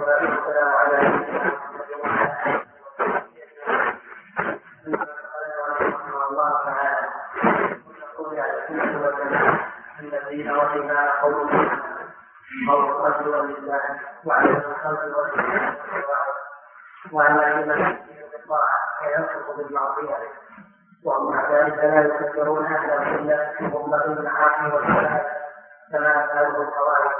والسلام على السنة والجماعة الذين وإيمان قول قول القلب واللسان وعلى القلب واللسان وعلى الإيمان بالطاعة وينطق بالمعصية ومع ذلك لا يكفرون أهل القلة بمطلق المعاصي والصلاة كما أفعله الخوارج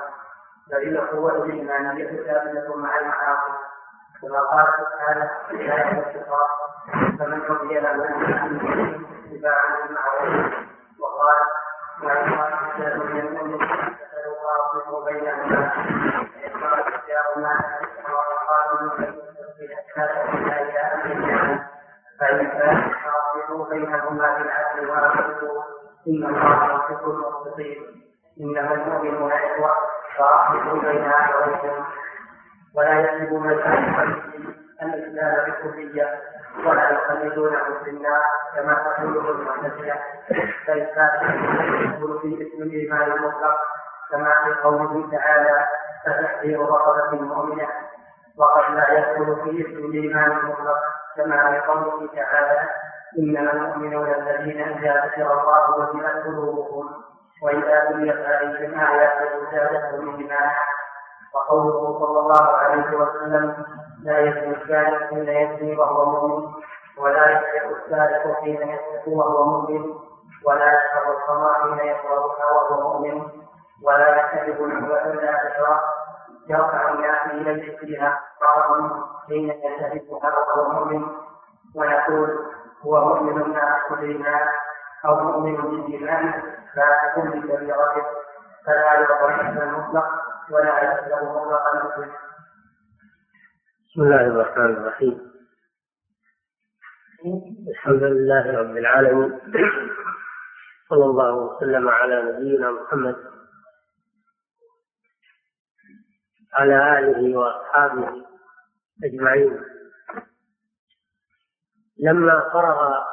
بل القوة الإيمانية ثابتة مع المعاصي. كما قال سبحانه في آية الشقاق فمن رضي له اتباع المعروف. وقال وإن قال من المؤمن فسيقاطع بينهما قال كلاهما وقالوا فإن كان يقاطعوا بينهما بالعدل وأقسطوا إن الله يحب المقسطين إنما المؤمنون إخوة. فأصلحوا بين أخويكم ولا يكذبون الإسلام بالكلية ولا يخلدونه في النار كما تقوله المعتزلة. بل يدخل في اسم الإيمان المطلق كما في قوله تعالى فتحذير رقبة مؤمنة وقد لا يدخل في اسم الإيمان المطلق كما في قوله تعالى إنما المؤمنون الذين إذا ذكر الله وجلت قلوبهم وإذا تليت عليهم آياته زادتهم إيمانا وقوله صلى الله عليه وسلم لا يزني الكافر حين يزني وهو مؤمن ولا يسرق السارق حين يسرق وهو مؤمن ولا يشرب الخمر حين يشربها وهو مؤمن ولا يكذب نحوة إلا بشرى. يرفع الناس إليه فيها قرار حين يلتفتها وهو مؤمن ويقول هو مؤمن مع كل ما أو مؤمن بالإيمان لا تكون بكبيرته فلا يعطى الاسم المطلق ولا يسلم مطلق المسلم. بسم الله الرحمن الرحيم. الحمد لله رب العالمين صلى الله وسلم على نبينا محمد على آله وأصحابه أجمعين لما فرغ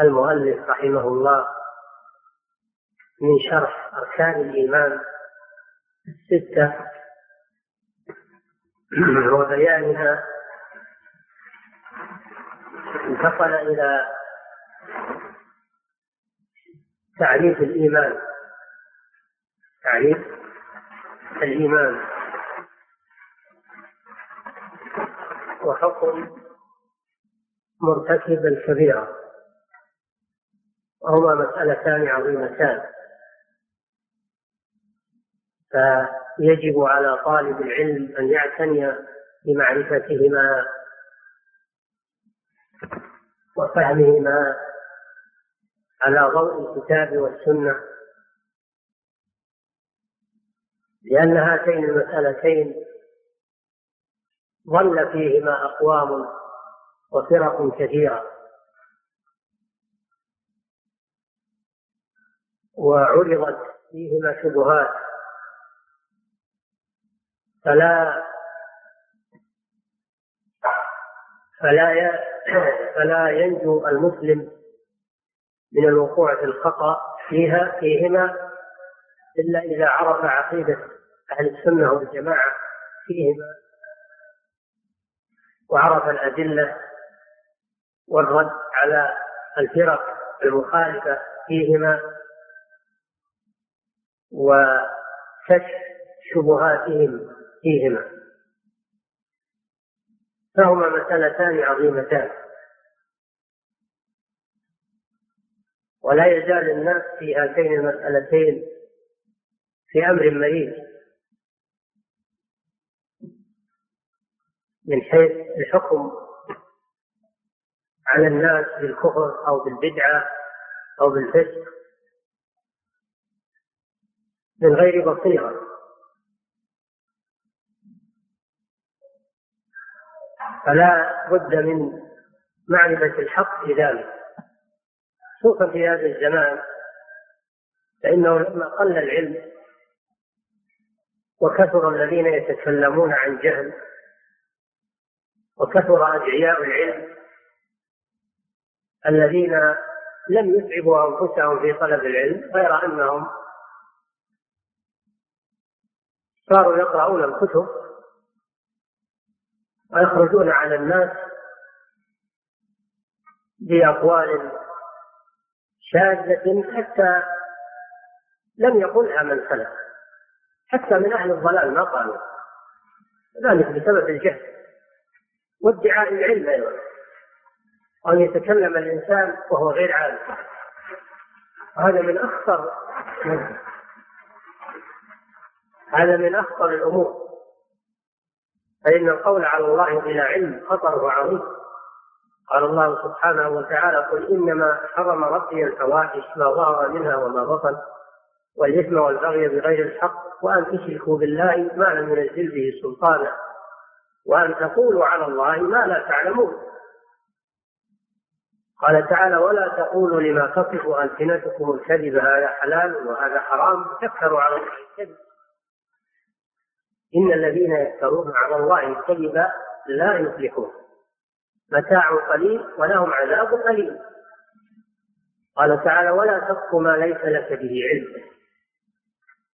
المؤلف رحمه الله من شرح أركان الإيمان الستة وبيانها انتقل إلى تعريف الإيمان. تعريف الإيمان. وحكم مرتكب الكبيرة وهما مسألتان عظيمتان. فيجب على طالب العلم أن يعتني بمعرفتهما وفهمهما على ضوء الكتاب والسنة. لأن هاتين المسألتين ضل فيهما أقوام وفرق كثيرة. وعرضت فيهما شبهات فلا فلا فلا ينجو المسلم من الوقوع في الخطأ فيها فيهما إلا إذا عرف عقيدة أهل السنة والجماعة فيهما وعرف الأدلة والرد على الفرق المخالفة فيهما وكشف شبهاتهم فيهما. فهما مسألتان عظيمتان. ولا يزال الناس في هاتين المسألتين في أمر مريض. من حيث الحكم على الناس بالكفر أو بالبدعة أو بالفسق. من غير بصيرة. فلا بد من معرفة الحق في ذلك. خصوصا في هذا الزمان فإنه لما قل العلم وكثر الذين يتكلمون عن جهل وكثر أدعياء العلم الذين لم يتعبوا أنفسهم في طلب العلم غير أنهم صاروا يقرؤون الكتب ويخرجون على الناس بأقوال شاذة حتى لم يقلها من سلف. حتى من أهل الضلال ما قالوا. ذلك بسبب الجهل وادعاء العلم أيضا. أن يتكلم الإنسان وهو غير عالم. هذا من أخطر هذا من أخطر الأمور. فإن القول على الله بلا علم خطره عظيم قال الله سبحانه وتعالى قل إنما حرم ربي الفواحش ما ظهر منها وما بطن والإثم والبغي بغير الحق وأن تشركوا بالله ما لم ينزل به سلطانا وأن تقولوا على الله ما لا تعلمون. قال تعالى ولا تقولوا لما تصف ألسنتكم الكذب هذا حلال وهذا حرام تكفروا على الله الكذب. إن الذين يفترون على الله الكذب لا يفلحون. متاع قليل ولهم عذاب أليم. قال تعالى ولا تقف ما ليس لك به علم.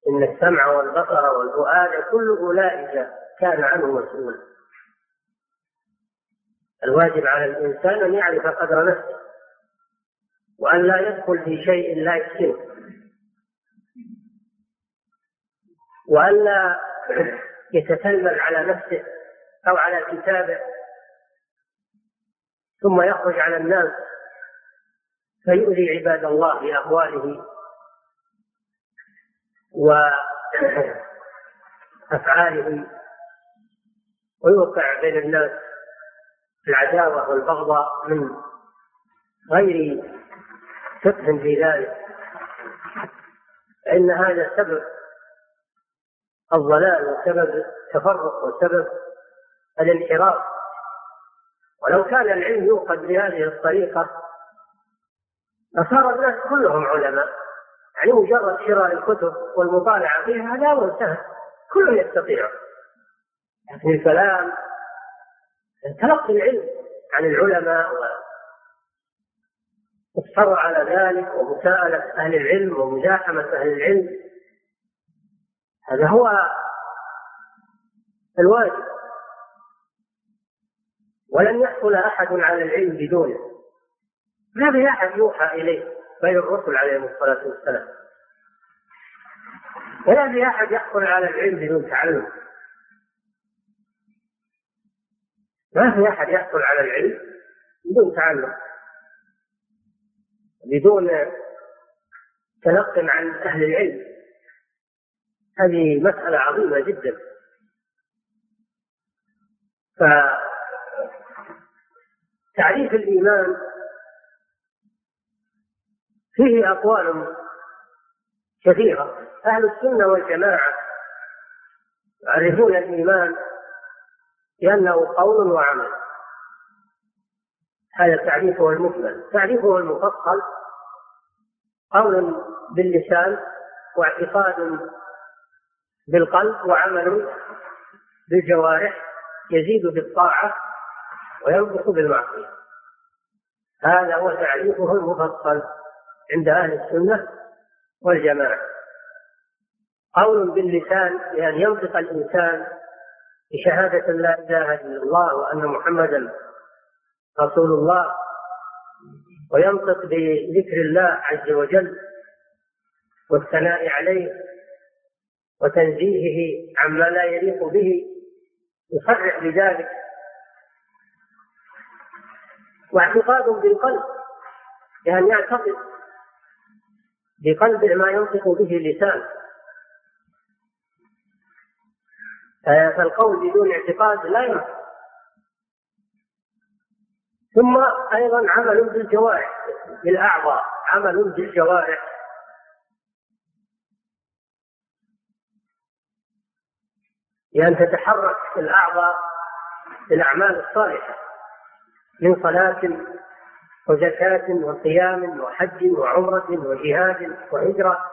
إن السمع والبصر والفؤاد كل أولئك كان عنه مسؤولا. الواجب على الإنسان أن يعرف قدر نفسه وأن لا يدخل في شيء لا يكفيه وأن يتتلمذ على نفسه أو على كتابه ثم يخرج على الناس فيؤذي عباد الله بأقواله. وأفعاله ويوقع بين الناس العداوة والبغضاء من غير فقه في ذلك. فإن هذا سبب الضلال وسبب التفرق وسبب الانحراف. ولو كان العلم يؤخذ بهذه الطريقة لصار الناس كلهم علماء. يعني مجرد شراء الكتب والمطالعة فيها هذا أمر سهل. كل يستطيع لكن الكلام تلقي العلم عن العلماء والصبر على ذلك ومساءلة أهل العلم ومزاحمة أهل العلم هذا هو الواجب. ولن يحصل أحد على العلم بدونه. ما في أحد يوحى إليه بين الرسل عليهم الصلاة والسلام. ولا في أحد يحصل على العلم بدون تعلم. ما في أحد يحصل على العلم بدون تعلم. بدون تلق عن أهل العلم. هذه مسألة عظيمة جدا. فتعريف الإيمان فيه أقوال كثيرة. أهل السنة والجماعة يعرفون الإيمان بأنه قول وعمل. هذا تعريفه المكمل. تعريفه المفصل. قول باللسان واعتقاد بالقلب وعمل بالجوارح يزيد بالطاعة وينقص بالمعصية. هذا هو تعريفه المفصل عند أهل السنة والجماعة. قول باللسان بأن ينطق الإنسان بشهادة لا إله إلا الله وأن محمدا رسول الله وينطق بذكر الله عز وجل والثناء عليه وتنزيهه عما لا يليق به يصرح بذلك. واعتقاد بالقلب بأن يعتقد بقلبه ما ينطق به اللسان. فالقول بدون اعتقاد لا ينفع ثم أيضا عمل بالجوارح بالأعضاء عمل بالجوارح. لأن تتحرك الأعضاء بالأعمال الصالحة من صلاة وزكاة وصيام وحج وعمرة وجهاد وهجرة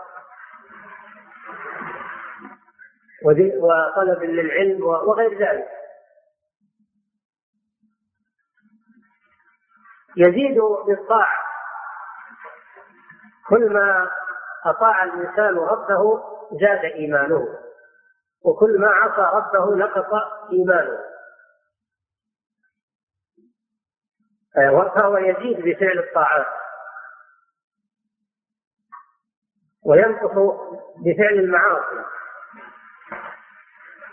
وطلب للعلم وغير ذلك. يزيد بالطاعة. كل ما أطاع الإنسان ربه زاد إيمانه. وكل ما عصى ربه نقص إيمانه. فهو يزيد بفعل الطاعات. وينقص بفعل المعاصي.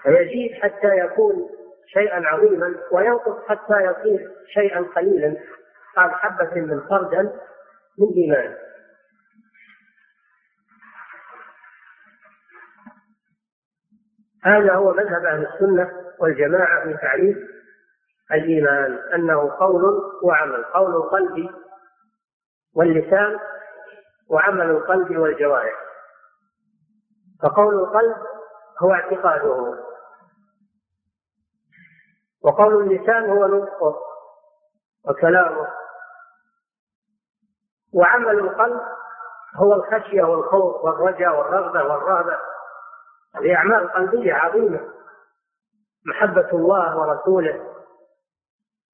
فيزيد حتى يكون شيئا عظيما وينقص حتى يصير شيئا قليلا. قال حبة من خردل من إيمان هذا هو مذهب أهل السنة والجماعة في تعريف الإيمان أنه قول وعمل قول القلب واللسان وعمل القلب والجوارح. فقول القلب هو اعتقاده. وقول اللسان هو نطقه وكلامه. وعمل القلب هو الخشية والخوف والرجاء والرغبة والرهبة. هذه أعمال قلبية عظيمة. محبة الله ورسوله.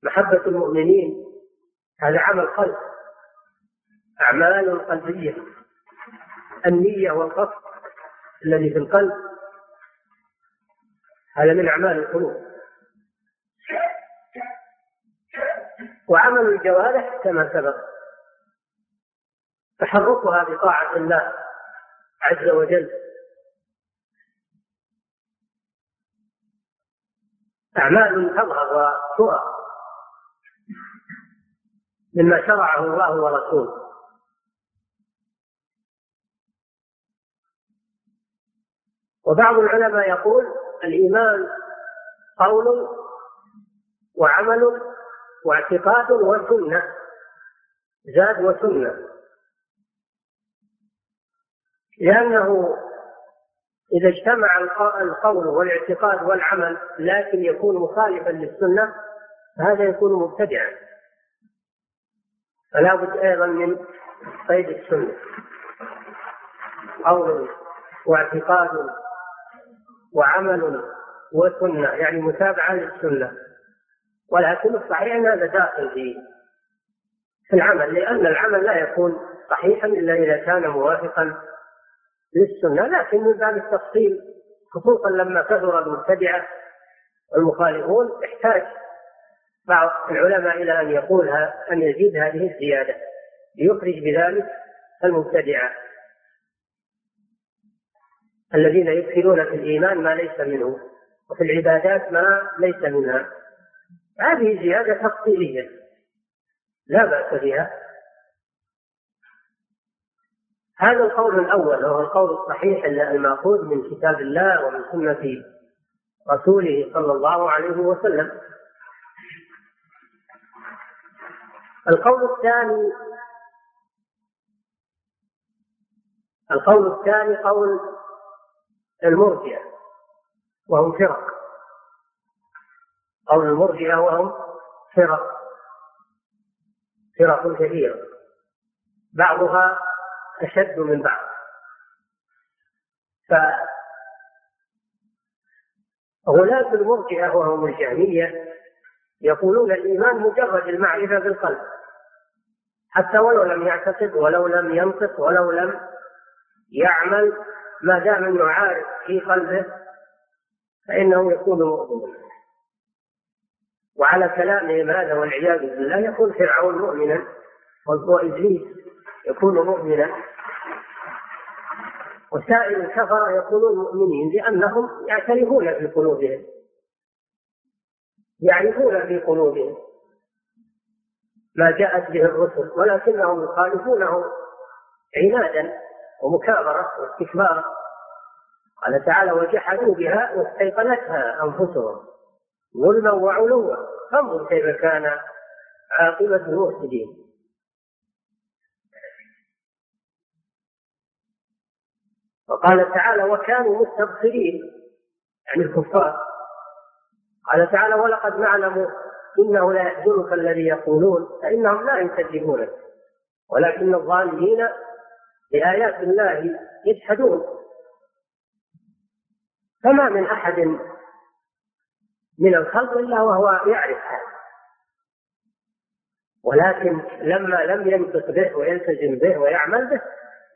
محبة المؤمنين. هذا عمل قلب. أعمال قلبية. النية والقصد الذي في القلب. هذا من أعمال القلوب. وعمل الجوارح كما سبق. تحركها بطاعة الله عز وجل. أعمال تظهر وترى مما شرعه الله ورسوله. وبعض العلماء يقول الإيمان قول وعمل واعتقاد وسنة زاد وسنة. لأنه إذا اجتمع القول والاعتقاد والعمل لكن يكون مخالفا للسنة فهذا يكون مبتدعا. فلا بد أيضا من قيد السنة. قول واعتقاد وعمل وسنة يعني متابعة للسنة. ولكن الصحيح أن هذا داخل في في العمل لأن العمل لا يكون صحيحا إلا إذا كان موافقا للسنة لكن من باب التفصيل خصوصا لما كثر المبتدعة والمخالفون احتاج بعض العلماء إلى أن يقول أن يزيد هذه الزيادة. ليخرج بذلك المبتدعة. الذين يدخلون في الإيمان ما ليس منه وفي العبادات ما ليس منها. هذه زيادة تفصيلية. لا بأس بها. هذا القول الأول وهو القول الصحيح المأخوذ من كتاب الله ومن سنة رسوله صلى الله عليه وسلم. القول الثاني القول الثاني قول المرجئة وهم فرق. قول المرجئة وهم فرق فرق كثيرة بعضها أشد من بعض. فغلاة المرجئة وهم الجهمية يقولون الإيمان مجرد المعرفة بالقلب. حتى ولو لم يعتقد ولو لم ينطق ولو لم يعمل ما دام إنه عارف في قلبه فإنه يكون مؤمنا. وعلى كلامهم هذا والعياذ بالله يكون فرعون مؤمنا وابليس يكون مؤمنا. وسائر الكفرة يكونون مؤمنين لأنهم يعترفون في قلوبهم. يعرفون في قلوبهم. ما جاءت به الرسل ولكنهم يخالفونه عنادا ومكابرة واستكبارا قال تعالى وجحدوا بها واستيقنتها أنفسهم ظلما وعلوا. فانظر كيف كان عاقبة المفسدين. وقال تعالى وكانوا مستبصرين يعني الكفار. قال تعالى ولقد نعلم إنه لا يحزنك الذي يقولون فإنهم لا يكذبونك ولكن الظالمين بآيات الله يجحدون. فما من أحد من الخلق إلا وهو يعرف هذا. ولكن لما لم ينطق به ويلتزم به ويعمل به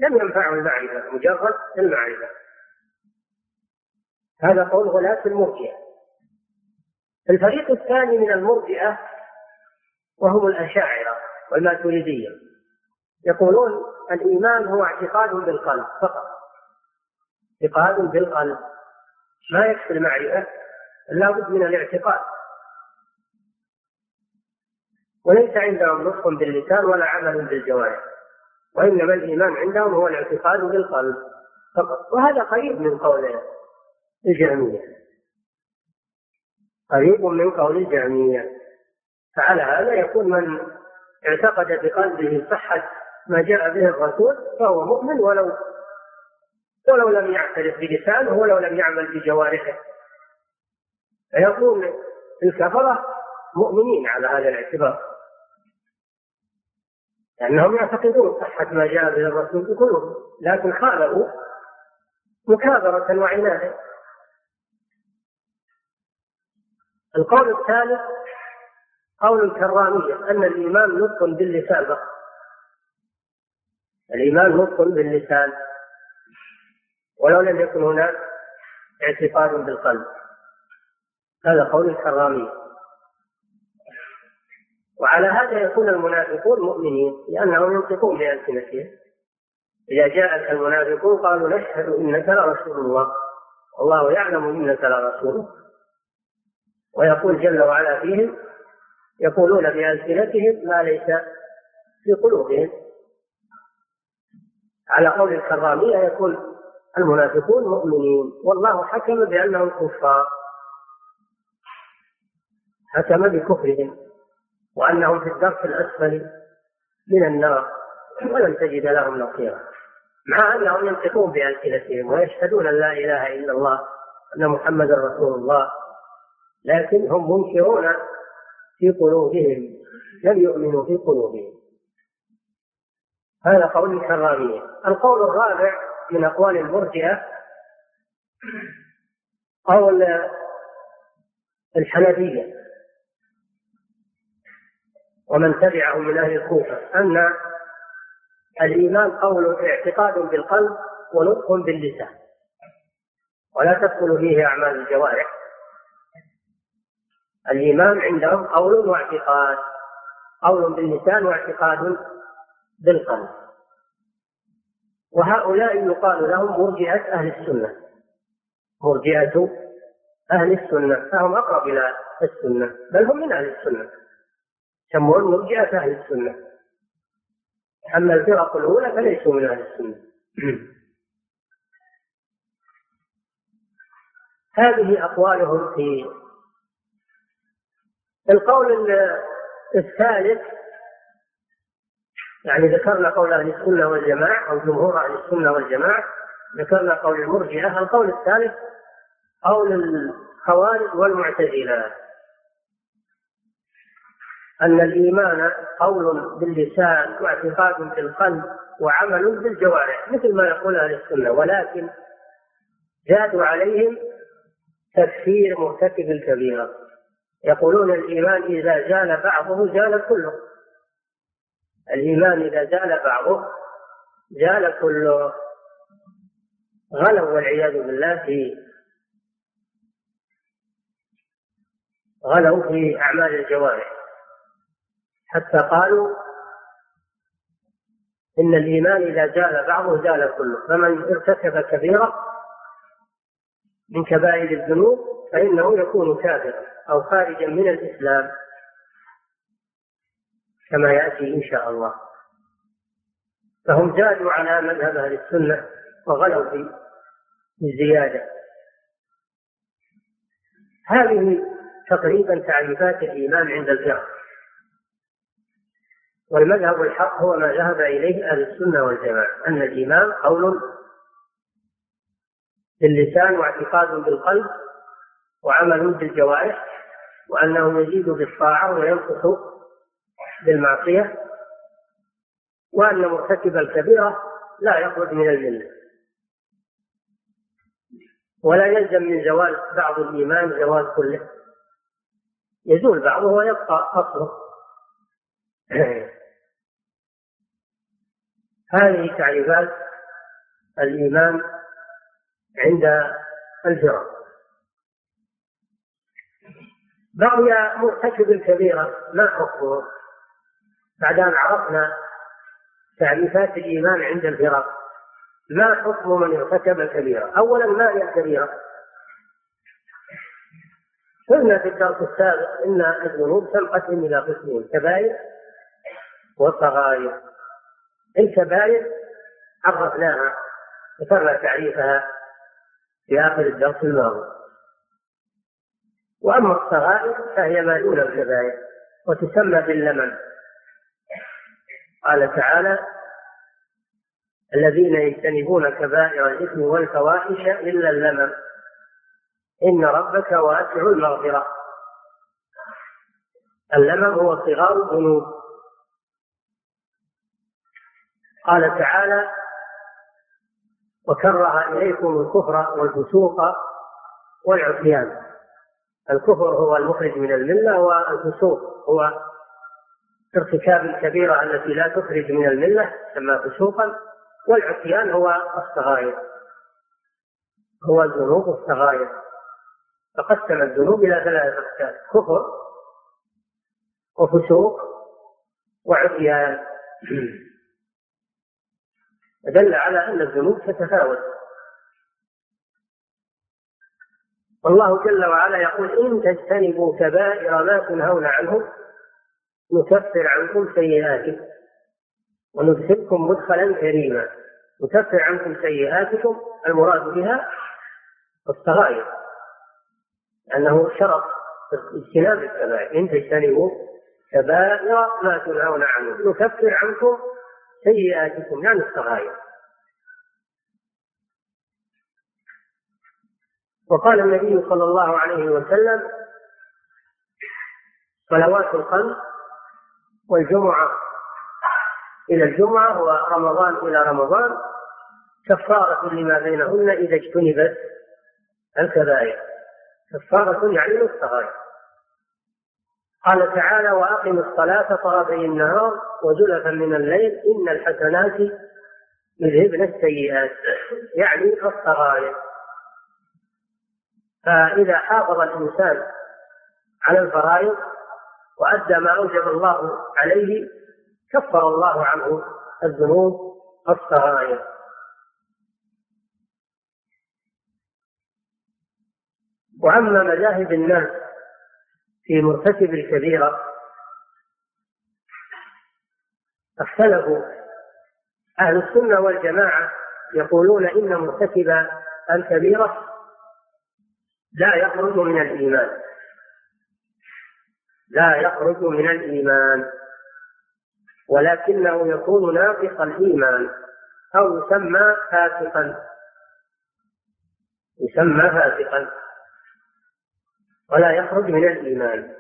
لم ينفعه المعرفة مجرد المعرفة. هذا قول غلاة المرجئة. الفريق الثاني من المرجئة وهم الأشاعرة والماتريدية. يقولون الإيمان هو اعتقاد بالقلب فقط. اعتقاد بالقلب. ما يكفي المعرفة. لا بد من الاعتقاد. وليس عندهم نطق باللسان ولا عمل بالجوارح. وإنما الإيمان عندهم هو الاعتقاد بالقلب فقط. وهذا قريب من قول الجهمية. قريب من قول الجهمية. فعلى هذا يكون من اعتقد بقلبه صحة ما جاء به الرسول فهو مؤمن ولو ولو لم يعترف بلسانه ولو لم يعمل بجوارحه. فيكون الكفرة مؤمنين على هذا الاعتبار. لأنهم يعتقدون صحة ما جاء به الرسول بقلوبهم لكن خالفوا مكابرة وعنادا القول الثالث قول الكرامية أن الإيمان نطق باللسان فقط. الإيمان نطق باللسان. ولو لم يكن هناك اعتقاد بالقلب. هذا قول الكرامية. وعلى هذا يكون المنافقون مؤمنين لأنهم ينطقون بألسنتهم. إذا جاءك المنافقون قالوا نشهد إنك لرسول الله. والله يعلم إنك لرسوله ويقول جل وعلا فيهم يقولون بألسنتهم ما ليس في قلوبهم. على قول الكرامية يكون المنافقون مؤمنين. والله حكم بأنهم كفار. حكم بكفرهم. وأنهم في الدرك الأسفل من النار ولن تجد لهم نصيرا. مع أنهم ينطقون بألسنتهم ويشهدون أن لا إله إلا الله أن محمدا رسول الله لكن هم منكرون في قلوبهم لم يؤمنوا في قلوبهم. هذا قول الكرامية القول الرابع من أقوال المرجئة قول الحنفية. ومن تبعه من أهل الكوفة أن الإيمان قول اعتقاد بالقلب ونطق باللسان. ولا تدخل فيه أعمال الجوارح. الإيمان عندهم قول واعتقاد قول باللسان واعتقاد بالقلب. وهؤلاء يقال لهم مرجئة أهل السنة. مرجئة أهل السنة فهم أقرب إلى السنة بل هم من أهل السنة. يسمون مرجئة أهل السنة. أما الفرق الأولى فليسوا من أهل السنة. هذه أقوالهم في القول الثالث يعني ذكرنا قول أهل السنة والجماعة أو جمهور أهل السنة والجماعة ذكرنا قول المرجئة القول الثالث قول الخوارج والمعتزلة. أن الإيمان قول باللسان واعتقاد بالقلب وعمل بالجوارح مثل ما يقول أهل السنة ولكن زادوا عليهم تكفير مرتكب الكبيرة يقولون الإيمان إذا زال بعضه زال كله. الإيمان إذا زال بعضه زال كله. غلوا والعياذ بالله في غلوا في أعمال الجوارح. حتى قالوا إن الإيمان إذا زال بعضه زال كله فمن ارتكب كبيرة من كبائر الذنوب فإنه يكون كافرا أو خارجا من الإسلام كما يأتي إن شاء الله. فهم زادوا على مذهب أهل السنة وغلوا في الزيادة هذه تقريبا تعريفات الإيمان عند الفرق. والمذهب الحق هو ما ذهب إليه أهل السنة والجماعة أن الإيمان قول باللسان واعتقاد بالقلب وعمل بالجوارح وأنه يزيد بالطاعة وينقص بالمعصية وأن مرتكب الكبيرة لا يخرج من الملة. ولا يلزم من زوال بعض الإيمان زوال كله. يزول بعضه ويبقى أصله. هذه تعريفات الإيمان عند الفرق. بقي مرتكب الكبيرة ما حكمه بعد أن عرفنا تعريفات الإيمان عند الفرق ما حكم من ارتكب كبيرة أولا ما هي الكبيرة؟ قلنا في الدرس السابق إن الذنوب تنقسم إلى قسمين كبائر وصغائر الكبائر عرفناها ذكرنا تعريفها في آخر الدرس الماضي. وأما الصغائر فهي ما دون الكبائر وتسمى باللمن. قال تعالى الذين يجتنبون كبائر الإثم والفواحش إلا اللمن. إن ربك واسع المغفرة. اللمم هو صغار الذنوب. قال تعالى وكره إليكم الكفر والفسوق والعصيان. الكفر هو المخرج من الملة والفسوق هو ارتكاب الكبيرة التي لا تخرج من الملة تسمى فسوقا والعصيان هو الصغائر. هو الذنوب الصغائر. فقسم الذنوب إلى ثلاثة أقسام كفر وفسوق وعصيان. دل على أن الذنوب تتفاوت. والله جل وعلا يقول إن تجتنبوا كبائر ما تنهون عنه نكفر عنكم سيئاتكم وندخلكم مدخلا كريما. نكفر عنكم سيئاتكم المراد بها الصغائر. أنه شرط اجتناب الكبائر. إن تجتنبوا كبائر ما تنهون عنه. نكفر عنكم سيئاتكم يعني الصغائر وقال النبي صلى الله عليه وسلم صلوات الخمس والجمعة إلى الجمعة ورمضان إلى رمضان كفارة لما بينهن إذا اجتنبت الكبائر. كفارة يعني للصغائر قال تعالى وأقم الصلاة طرفي النهار وزلفا من الليل إن الحسنات يذهبن السيئات. يعني الصغائر. فإذا حافظ الإنسان على الفرائض وأدى ما أوجب الله عليه كفر الله عنه الذنوب الصغائر وأما مذاهب الناس في مرتكب الكبيرة. اختلفوا أهل السنة والجماعة يقولون إن مرتكب الكبيرة لا يخرج من الإيمان. لا يخرج من الإيمان. ولكنه يكون ناقص الإيمان أو يسمى فاسقا. يسمى فاسقا. ولا يخرج من الإيمان.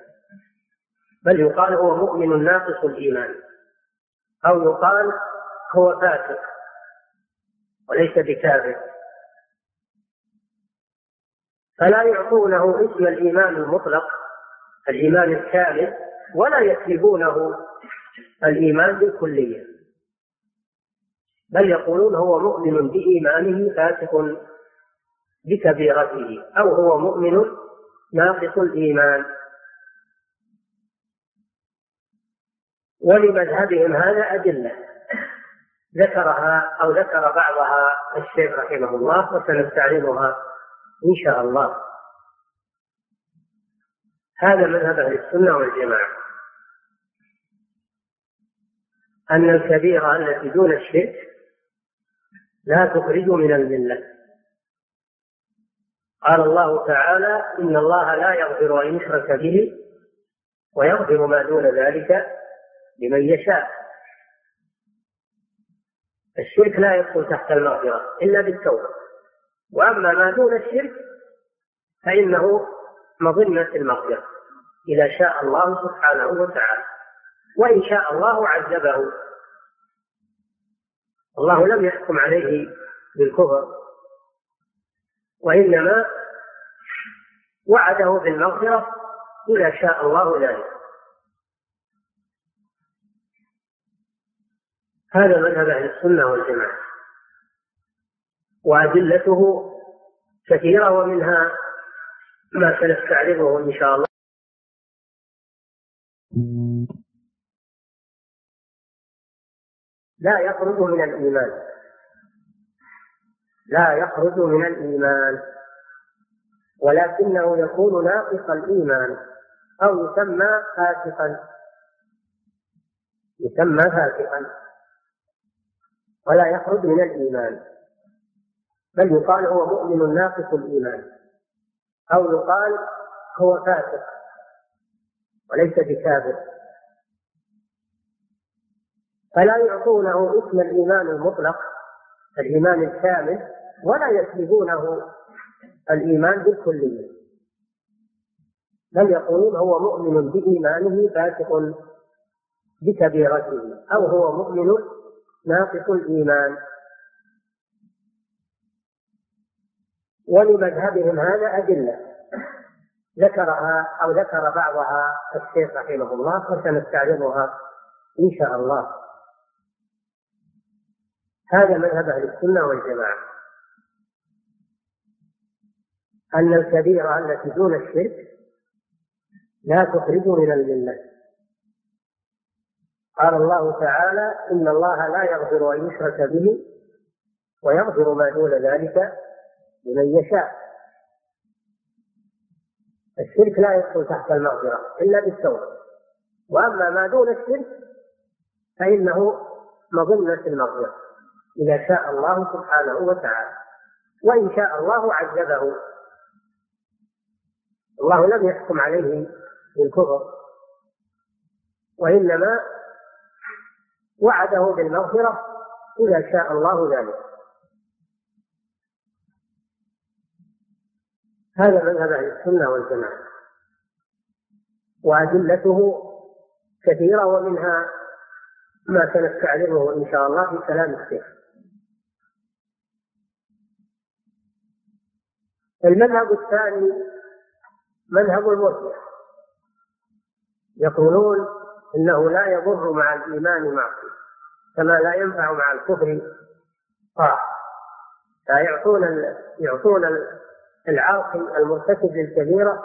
بل يقال هو مؤمن ناقص الإيمان. أو يقال هو فاسق وليس بكافر فلا يعطونه اسم الإيمان المطلق الإيمان الكامل ولا يكذبونه الإيمان بالكلية. بل يقولون هو مؤمن بإيمانه فاسق بكبيرته أو هو مؤمن ناقص الإيمان. ولمذهبهم هذا أدلة. ذكرها أو ذكر بعضها الشيخ رحمه الله وسنستعرضها إن شاء الله. هذا مذهب أهل السنة والجماعة. أن الكبيرة التي دون الشرك لا تخرج من الملة. قال الله تعالى إن الله لا يغفر أن يشرك به ويغفر ما دون ذلك لمن يشاء. الشرك لا يدخل تحت المغفرة إلا بالتوبة. وأما ما دون الشرك فإنه مظنة المغفرة إذا شاء الله سبحانه وتعالى. وإن شاء الله عذبه. الله لم يحكم عليه بالكفر. وإنما وعده بالمغفرة إذا شاء الله ذلك. هذا مذهب أهل السنة والجماعة. وأدلته كثيرة ومنها ما سنستعرضه إن شاء الله. لا يخرج من الإيمان. لا يخرج من الإيمان ولكنه يكون ناقص الإيمان أو يسمى فاسقا. يسمى فاسقا. ولا يخرج من الإيمان. بل يقال هو مؤمن ناقص الإيمان أو يقال هو فاسق وليس بكافر. فلا يعطونه اسم الإيمان المطلق الإيمان الكامل ولا يسلبونه الإيمان بالكلية. بل يقولون هو مؤمن بإيمانه فاسق بكبيرته أو هو مؤمن ناقص الإيمان. ولمذهبهم هذا أدلة. ذكرها أو ذكر بعضها الشيخ رحمه الله وسنستعرضها إن شاء الله. هذا مذهب أهل السنة والجماعة. أن الكبيرة التي دون الشرك لا تخرج من الملة. قال الله تعالى إن الله لا يغفر أن يشرك به ويغفر ما دون ذلك لمن يشاء. الشرك لا يدخل تحت المغفرة إلا بالتوبة. وأما ما دون الشرك فإنه مظنة المغفرة إذا شاء الله سبحانه وتعالى. وإن شاء الله عذبه. الله لم يحكم عليه بالكفر وإنما وعده بالمغفرة إذا شاء الله ذلك. هذا مذهب أهل السنة والجماعة وأدلته كثيرة ومنها ما سنستعرضه إن شاء الله في كلام الشيخ. المذهب الثاني مذهب المرجئة يقولون إنه لا يضر مع الإيمان معصية كما لا ينفع مع الكفر طاعة. فيعطون يعطون العاصي المرتكب للكبيرة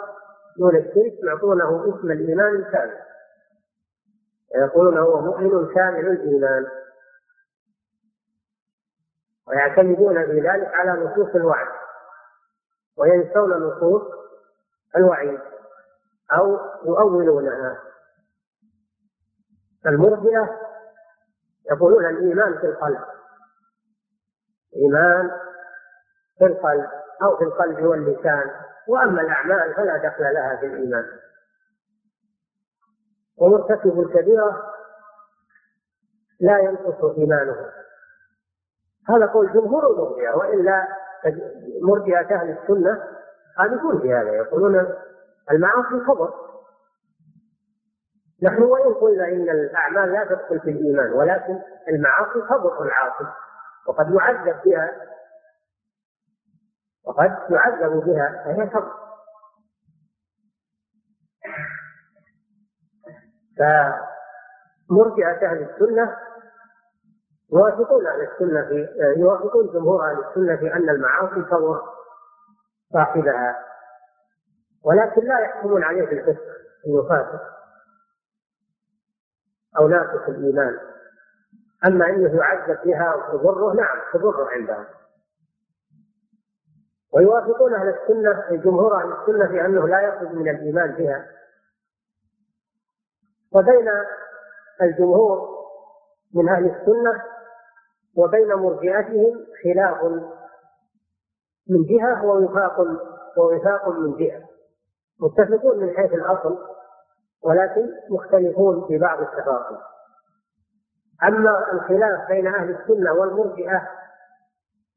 دون الشرك يعطونه اسم الإيمان الكامل. يقولون هو مؤمن كامل الإيمان. ويعتمدون في ذلك على نصوص الوعد. وينسون نصوص الوعيد أو يؤولونها. المرجئة يقولون الإيمان في القلب. إيمان في القلب أو في القلب واللسان. وأما الأعمال فلا دخل لها في الإيمان. ومرتكب الكبيرة لا ينقص إيمانه. هذا قول جمهور المرجئة وإلا مرجئة أهل السنة خالفون في هذا يقولون المعاصي كبر نحن وإن قلنا إن الأعمال لا تدخل في الإيمان ولكن المعاصي تضر العاصي وقد يعذب بها وقد يعذب بها فهي تضر فمرجئة أهل السنة يوافقون أهل السنة في يوافقون جمهور أهل السنة في أن المعاصي تضر صاحبها. ولكن لا يحكمون عليه بالفسق انه فاسق أو ناقص الإيمان. أما إنه يعذب بها وتضره نعم تضره عندهم. ويوافقون أهل السنة جمهور أهل السنة في أنه لا يخرج من الإيمان بها. وبين الجمهور من أهل السنة وبين مرجئتهم خلاف من جهة ووفاق ووفاق من جهة. متفقون من حيث الأصل ولكن مختلفون في بعض التفاصيل. أما الخلاف بين أهل السنة والمرجئة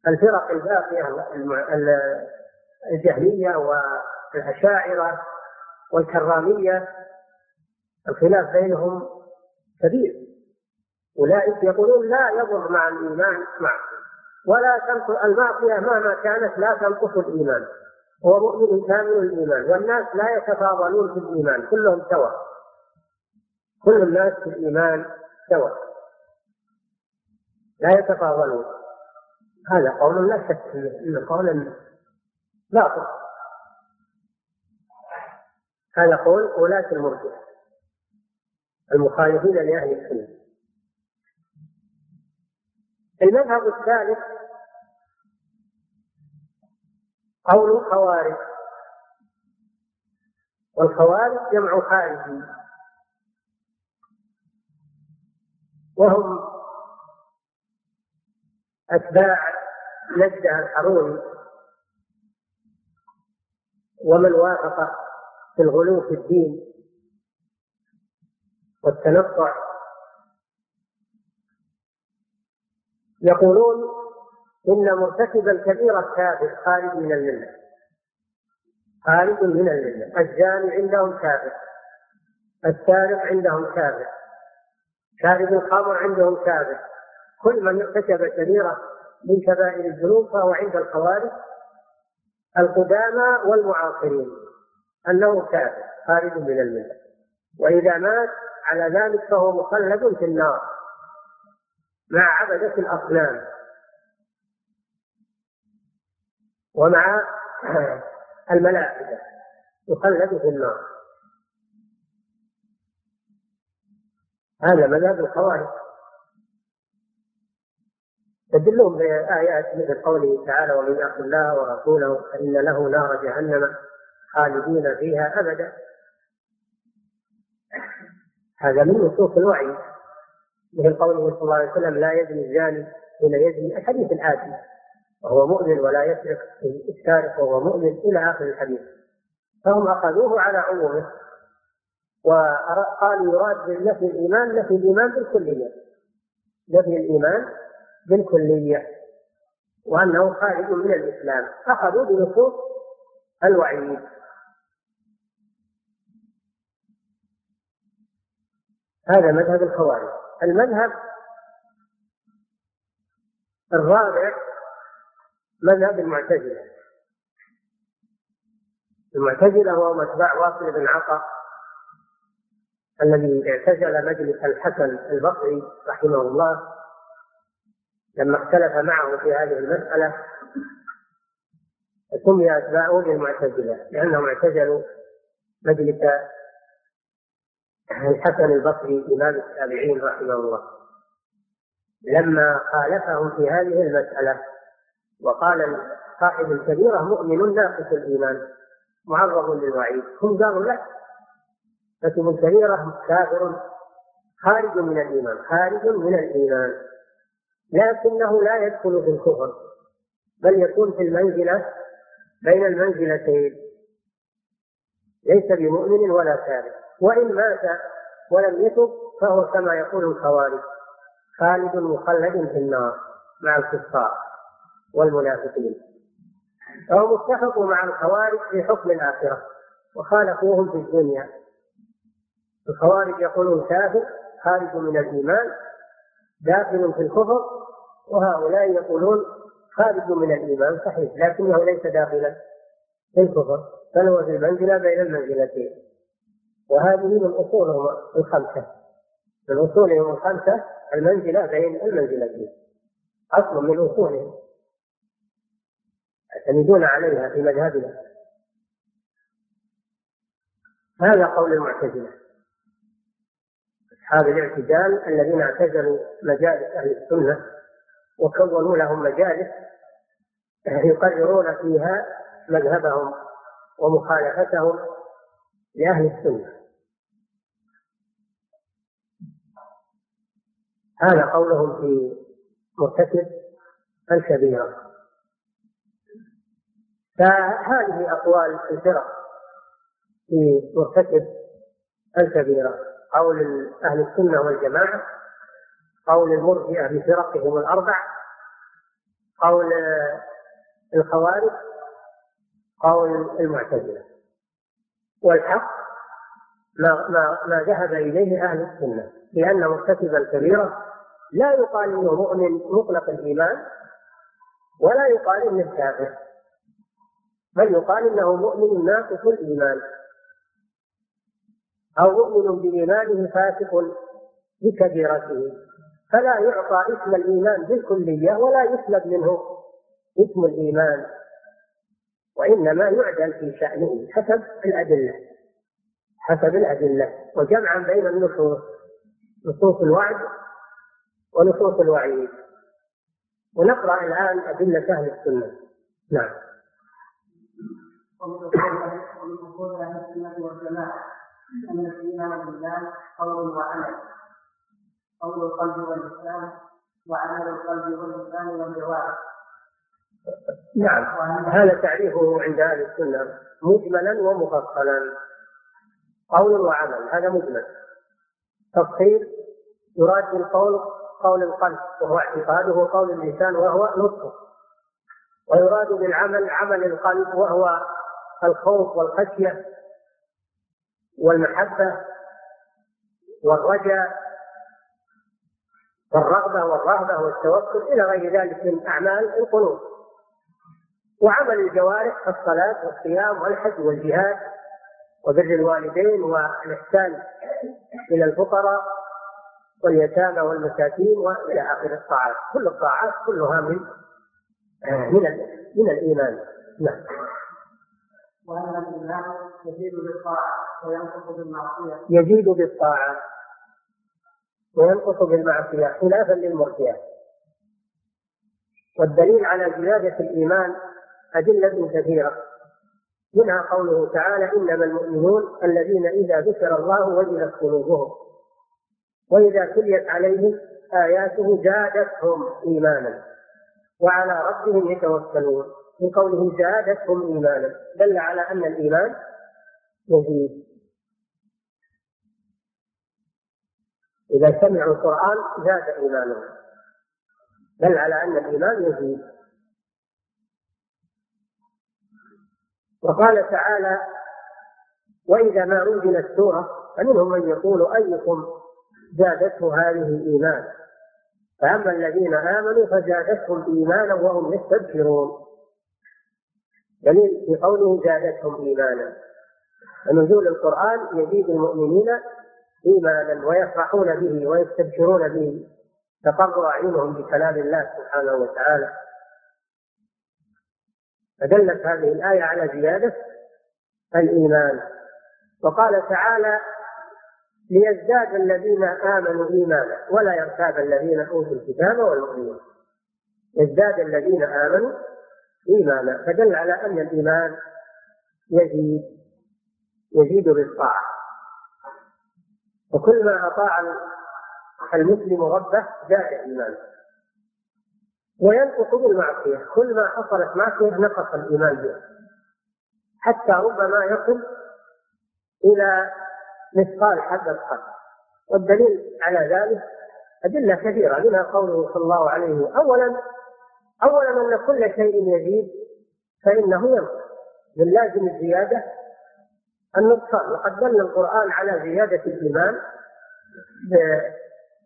الفرق الباقية الجهمية والأشاعرة والكرامية الخلاف بينهم كبير. أولئك يقولون لا يضر مع الإيمان معصية ولا تنقص المعصية مهما كانت لا تنقص الإيمان. هو مؤمن كامل الإيمان. والناس لا يتفاضلون في الإيمان. كلهم سواء كل الناس في الإيمان سواء لا يتفاضلون. هذا قول لا شك انه قول باطل هذا قول ولاة المرجع المخالفين لأهل السنة. المذهب الثالث قول الخوارج. والخوارج جمع خارجي وهم أتباع نجده الحروري ومن وافق في الغلو في الدين والتنطع يقولون إن مرتكب الكبيرة كافر خارج من الملة. خارج من الملة. الزاني عندهم كافر. السارق عندهم كافر. شارب الخمر عندهم كافر. كل من ارتكب كبيرة من كبائر الذنوب فهو عند الخوارج القدامى والمعاصرين. أنه كافر خارج من الملة. وإذا مات على ذلك فهو مخلد في النار. مع عبدة الأصنام. ومع الملائكة. يخلد في النار. هذا مذهب الخوارج تدلهم بآيات مثل قوله تعالى ومن يعص الله ورسوله فإن له نار جهنم خالدين فيها أبدا. هذا من نصوص الوعي. مثل قوله صلى الله عليه وسلم لا يزني الزاني حين يزني الحديث الآتي وهو مؤمن ولا يسرق السارق وهو مؤمن إلى آخر الحديث. فهم أخذوه على عمومه وقالوا يراد نفي الإيمان نفي الإيمان بالكلية نفي الإيمان بالكلية وأنه خارج من الإسلام. أخذوا بنصوص الوعيد. هذا مذهب الخوارج. المذهب الرابع مذهب المعتزلة. المعتزلة وهم أتباع واصل بن عطاء الذي اعتزل مجلس الحسن البصري رحمه الله لما اختلف معه في هذه المسألة سمي أتباعه بالمعتزلة لأنهم اعتزلوا مجلس الحسن البصري إمام التابعين رحمه الله؟ لما خالفهم في هذه المسألة وقال صاحب الكبيرة مؤمن ناقص الإيمان معرض للوعيد هم قالوا لا. كتب الكبيرة كافر خارج من الإيمان خارج من الإيمان. لكنه لا يدخل في الكفر بل يكون في المنزلة بين المنزلتين. ليس بمؤمن ولا كافر. وإن مات ولم يتب فهو كما يقول الخوارج خالد مخلد في النار مع الكفار والمنافقين. فهم اتفقوا مع الخوارج في حكم الآخرة وخالفوهم في الدنيا. الخوارج يقولون كافر خارج من الإيمان داخل في الكفر وهؤلاء يقولون خارج من الإيمان صحيح لكنه ليس داخلا في الكفر بل هو في المنزلة بين المنزلتين. وهذه من أصولهم الخمسة. من أصولهم الخمسة المنزلة بين المنزلتين أصل من أصولهم يعتمدون عليها في مذهبنا. هذا قول المعتزلة. أصحاب الاعتزال الذين اعتزلوا مجالس أهل السنة وكونوا لهم مجالس يقررون فيها مذهبهم ومخالفتهم لأهل السنة. هذا قولهم في مرتكب الكبيرة فهذه أقوال الفرق في مرتكب الكبيرة قول أهل السنة والجماعة قول المرجئة بفرقهم الأربع قول الخوارج قول المعتزلة. والحق ما ما ما ذهب إليه أهل السنة لأن مرتكب الكبيرة لا يقال إنه مؤمن مطلق الإيمان ولا يقال إنه كافر بل يقال إنه مؤمن ناقص الإيمان أو مؤمن بإيمانه فاسق بكبيرته فلا يعطى اسم الإيمان بالكلية ولا يسلب منه اسم الإيمان وإنما يعدل في شأنه حسب الأدلة. حسب الأدلة وجمعا بين النصوص نصوص الوعد ونصوص الوعيد. ونقرأ الآن أدلة أهل السنة. نعم. ومن والجماعه ان الايمان بالله قول وعمل قول القلب واللسان وعمل القلب واللسان والجوارح نعم. هذا تعريفه عند أهل السنة مجملا ومفصلا. قول وعمل هذا مجمل. تفصيل يراد بالقول قول القلب وهو اعتقاده قول اللسان وهو نطقه. ويراد بالعمل عمل القلب وهو الخوف والخشية والمحبة والرجاء والرغبة والرهبة والتوكل إلى غير ذلك من أعمال القلوب. وعمل الجوارح كالصلاة والصيام والحج والجهاد وبر الوالدين والإحسان إلى الفقراء واليتامى والمساكين وإلى آخر الطاعات. كل الطاعات كلها من من من الإيمان. نعم. وأن الإيمان يزيد بالطاعة وينقص بالمعصية. يزيد بالطاعة وينقص بالمعصية خلافا للمرجئة والدليل على زيادة الإيمان أدلة كثيرة. منها قوله تعالى إنما المؤمنون الذين إذا ذكر الله وجلت قلوبهم وإذا تليت عليهم آياته زادتهم إيمانا وعلى ربهم يتوكلون. من قوله زادتهم إيمانا دل على أن الإيمان يزيد إذا سمعوا القرآن زاد إيمانهم. دل على أن الإيمان يزيد وقال تعالى وإذا ما أنزلت سورة فمنهم من يقول أيكم زادته هذه إيمانا فأما الذين آمنوا فزادتهم إيمانا وهم يستبشرون. دليل في قوله زادتهم إيمانا. فنزول القرآن يزيد المؤمنين إيمانا ويفرحون به ويستبشرون به. تقر أعينهم بكلام الله سبحانه وتعالى. فدلت هذه الآية على زيادة الإيمان. وقال تعالى ليزداد الذين آمنوا إيمانا ولا يرتاب الذين أوتوا الكتاب والمؤمنون. يزداد الذين آمنوا إيمانا. فدل على أن الإيمان يزيد يزيد بالطاعة. وكل ما أطاع المسلم ربه زاد إيمانه. وينقص بالمعصية. كل ما حصلت معصية نقص الإيمان بها. حتى ربما يصل إلى مثقال حبة خردل والدليل على ذلك أدلة كثيرة منها قوله صلى الله عليه وسلم أولا أولا أن كل شيء يزيد فإنه ينقص. من لازم الزيادة النقصان. وقد دل القرآن على زيادة الإيمان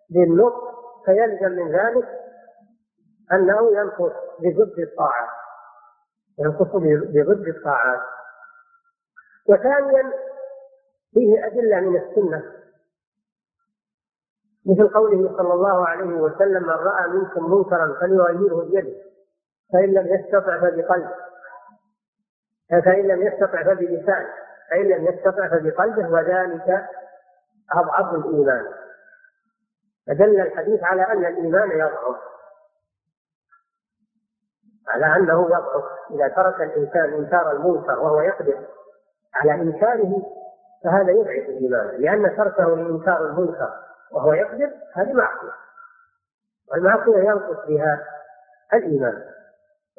بالنطق فيلزم من ذلك أنه ينقص بضد الطاعات. ينقص بضد الطاعات. وثانيا فيه أدلة من السنة. مثل قوله صلى الله عليه وسلم من رأى منكم منكرا فليغيره بيده فإن لم يستطع فبقلبه. فإن لم يستطع فبلسانه فإن لم يستطع فبقلبه وذلك أضعف الإيمان. فدل الحديث على أن الإيمان يضعف. على أنه يضعف إذا ترك الإنسان إنكار المنكر وهو يقدر على إنكاره فهذا يضعف الإيمان. لأن تركه لإنكار المنكر وهو يقدر هذه معصية. والمعصية ينقص بها الإيمان.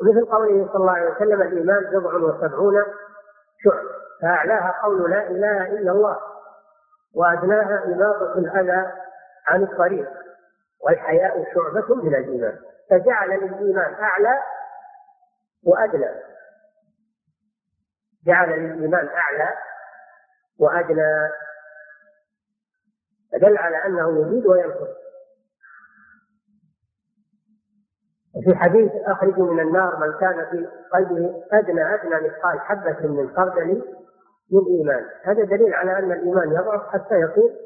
ومثل قوله صلى الله عليه وسلم الإيمان بضع وسبعون شعب. فأعلاها قول لا إله إلا الله وأدناها إماطة الأذى عن الطريق والحياء شعبة من الإيمان. فجعل للإيمان أعلى وأدنى. جعل للإيمان أعلى وأدنى. فدل على أنه يزيد وينقص وفي حديث أخرجوا من النار من كان في قلبه أدنى أدنى مثقال حبة من خردل من إيمان. هذا دليل على أن الإيمان يضعف حتى يصير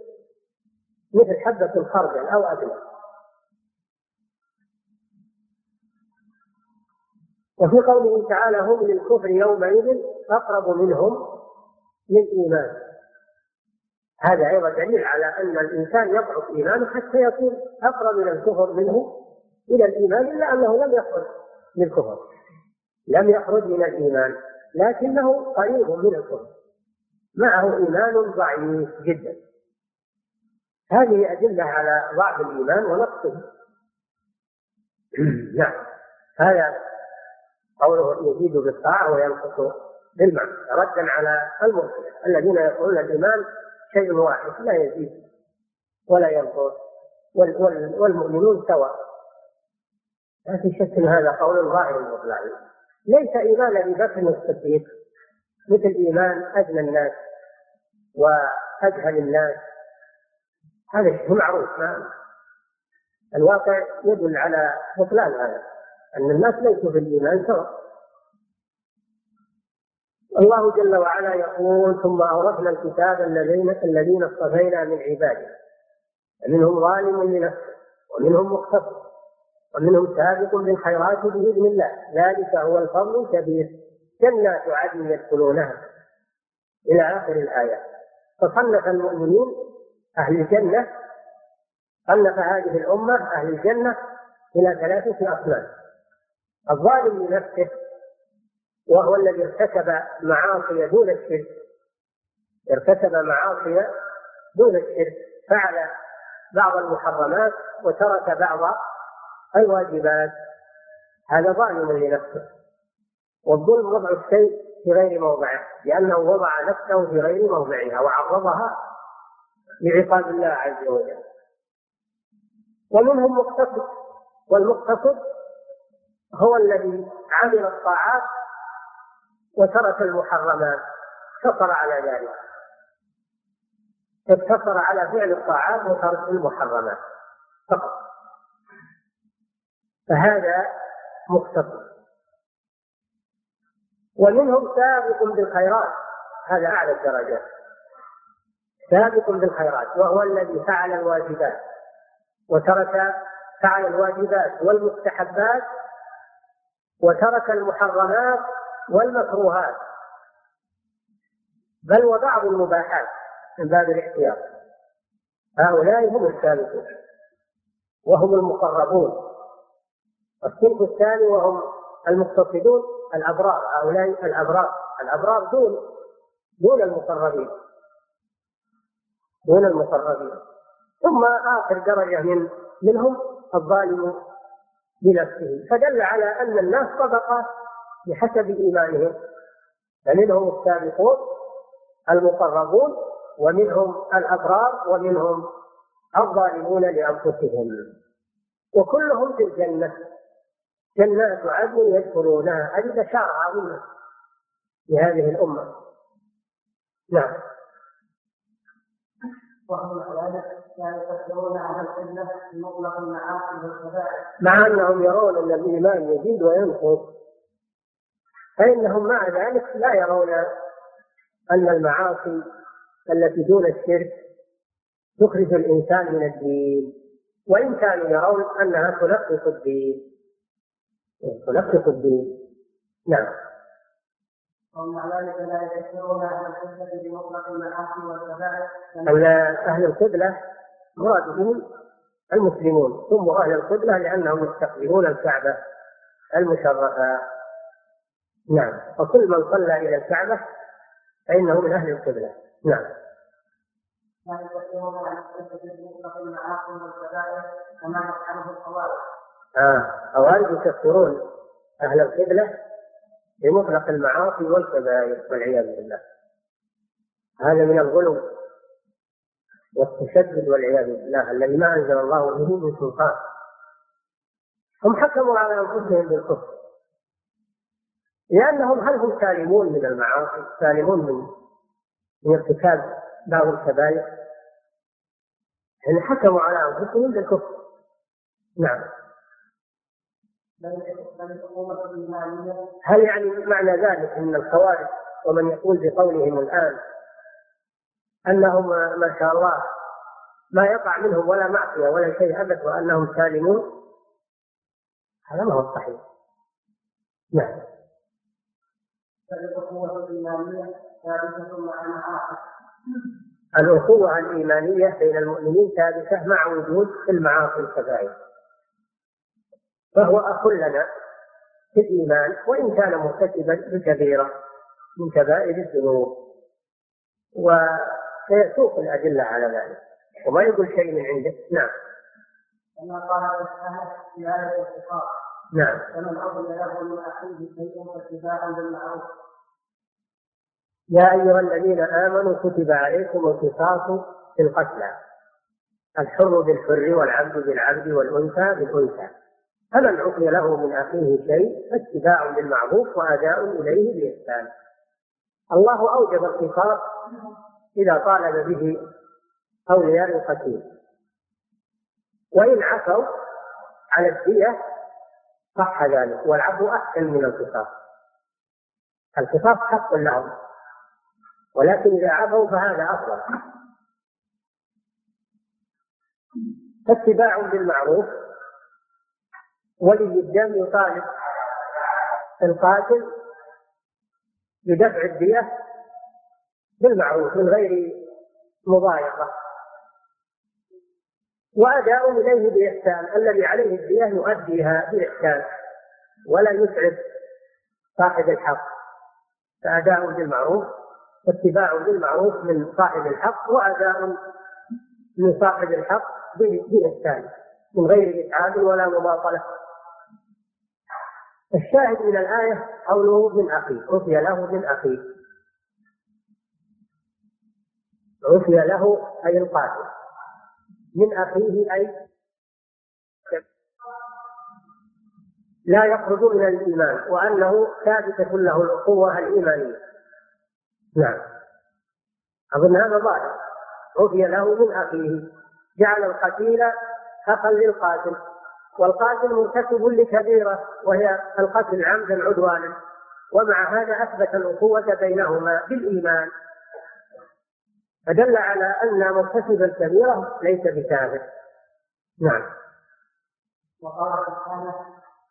مثل حبة الخردل أو أدنى. وفي قوله تعالى هم للكفر يومئذ أقرب منهم للإيمان هذا أيضا دليل على أن الإنسان يضعف إيمانه حتى يكون أقرب إلى الكفر منه إلى الإيمان إلا أنه لم يخرج من الكفر. لم يخرج من الإيمان لكنه قريب من الكفر. معه إيمان ضعيف جدا. هذه أدلة على ضعف الإيمان ونقصه. نعم. هذا قوله يزيد بالطاعة وينقص بالمعنى ردا على المرسلة الذين يقولون الإيمان شيء واحد لا يزيد ولا ينقص والمؤمنون سواء. لا في شك إن هذا قول ظاهر مطلع ليس إيمان ابي بكر الصديق. مثل إيمان أدنى الناس وأجهل الناس. هذا شيء معروف ما الواقع يدل على بطلان هذا. أن الناس ليسوا في الايمان سواء. الله جل وعلا يقول ثم أورثنا الكتاب الذين الذين اصطفينا من عبادنا منهم ظالم لنفسه ومنهم مقتصد ومنهم سابق بالخيرات بإذن الله. ذلك هو الفضل الكبير. جنات عدن يدخلونها. إلى آخر الايات فصنف المؤمنين أهل الجنة صنف هذه الأمة أهل الجنة إلى ثلاثة أصناف. الظالم لنفسه وهو الذي ارتكب معاصي دون الشرك. ارتكب معاصي دون الشرك فعل بعض المحرمات وترك بعض الواجبات. هذا ظالم لنفسه. والظلم وضع الشيء في غير موضعه لأنه وضع نفسه في غير موضعها وعرضها لعقاب الله عز وجل. ومنهم مقتصد والمقتصد هو الذي عمل الطاعات وترك المحرمات اقتصر على ذلك. اقتصر على فعل الطاعات وترك المحرمات فقط. فهذا مقتصر ومنهم سابق بالخيرات هذا أعلى الدرجات. سابق بالخيرات وهو الذي فعل الواجبات وترك فعل الواجبات والمستحبات وترك المحرمات والمكروهات. بل وبعض المباحات من باب الاحتياط. هؤلاء هم السابقون وهم المقربون. الصنف الثاني وهم المقتصدون الأبرار. هؤلاء الأبرار. الأبرار دون دون المقربين. دون المقربين. ثم آخر درجة من منهم الظالم بنفسه. فدل على أن الناس طبقات بحسب إيمانهم. فمنهم السابقون المقربون ومنهم الأبرار ومنهم الظالمون لأنفسهم. وكلهم في الجنة. جنات عدن يدخلونها. هذه بشارة عظيمة لهذه الأمة. نعم. لا يكفرون أهل القبلة بمطلق المعاصي والكبائر مع أنهم يرون أن الإيمان يزيد وينقص فإنهم مع ذلك لا يرون أن المعاصي التي دون الشرك تخرج الإنسان من الدين وإن كانوا يرون أنها تنقص الدين. تنقص الدين. نعم. ومع ذلك لا يكفرون أهل القبله بمطلق المعاصي والكبائر أهل القبلة مراد بهم المسلمون ثم أهل القبلة لأنهم يستقبلون الكعبة المشرفة. نعم. وكل من صلى إلى الكعبة فإنه من أهل القبلة. نعم. لا يكفرون أهل القبله بمطلق المعاصي والكبائر كما يفعله الخوارج آه. خوارج يكفرون أهل القبلة بمطلق المعاصي والكبائر والعياذ بالله. هذا من الغلو والتشدد والعياذ بالله الذي ما أنزل الله به من سلطان. هم حكموا على أنفسهم بالكفر. لأنهم هل هم سالمون من المعاصي؟ سالمون من من ارتكاب بعض الكبائر؟ يعني حكموا على أنفسهم بالكفر. نعم. هل يعني معنى ذلك إن الخوارج ومن يقول بقولهم الآن أنهم ما شاء الله ما يقع منهم ولا معصية ولا شيء أبد وأنهم سالمون. هذا ما هو صحيح. نعم. الأخوة الإيمانية ثابتة مع المعاصي الأخوة الإيمانية بين المؤمنين ثابتة مع وجود المعاصي الكبائر. فهو أخ لنا في الإيمان وإن كان مرتكبا بكبيرة من كبائر الذنوب. وسيسوق الأدلة على ذلك. وما يقول شيء من عنده؟ نعم. كما قال في آية الخطاب نعم. فمن أضل له من أخيه شيء فاتباع بالمعروف. يا أيها الذين آمنوا كتب عليكم القصاص في القتلى. الحر بالحر والعبد بالعبد والأنثى بالأنثى. فمن عفي له من أخيه شيء فاتباع بالمعروف وأداء إليه بإحسان. الله أوجب القصاص. إذا طالب به أولياء القتيل. وإن عفوا على الدية صح ذلك والعفو أحسن من القصاص القصاص حق لهم ولكن إذا عفوا فهذا أفضل. فاتباع بالمعروف ولي الدم يطالب القاتل بدفع الدية بالمعروف من غير مضايقة. وأداء إليه بإحسان الذي عليه الدية يؤديها بإحسان ولا يسعد صاحب الحق. فأداء بالمعروف واتباع بالمعروف من صاحب الحق وأداء من صاحب الحق بإحسان من غير إتعاب ولا مماطلة. الشاهد من الآية قوله من أخيه عفي له من أخيه. عفي له أي القاتل. من أخيه أي لا يخرج من الإيمان وأنه ثابتة له الأخوة الإيمانية. نعم. أظن هذا ظاهر. عفي له من أخيه. جعل القتيل أخا للقاتل. والقاتل مرتكب لكبيرة وهي القتل عمدا عدوانا. ومع هذا أثبت الأخوة بينهما بالإيمان. فدل على أن مرتكب الكبيرة ليس بكافر نعم. وقال سبحانه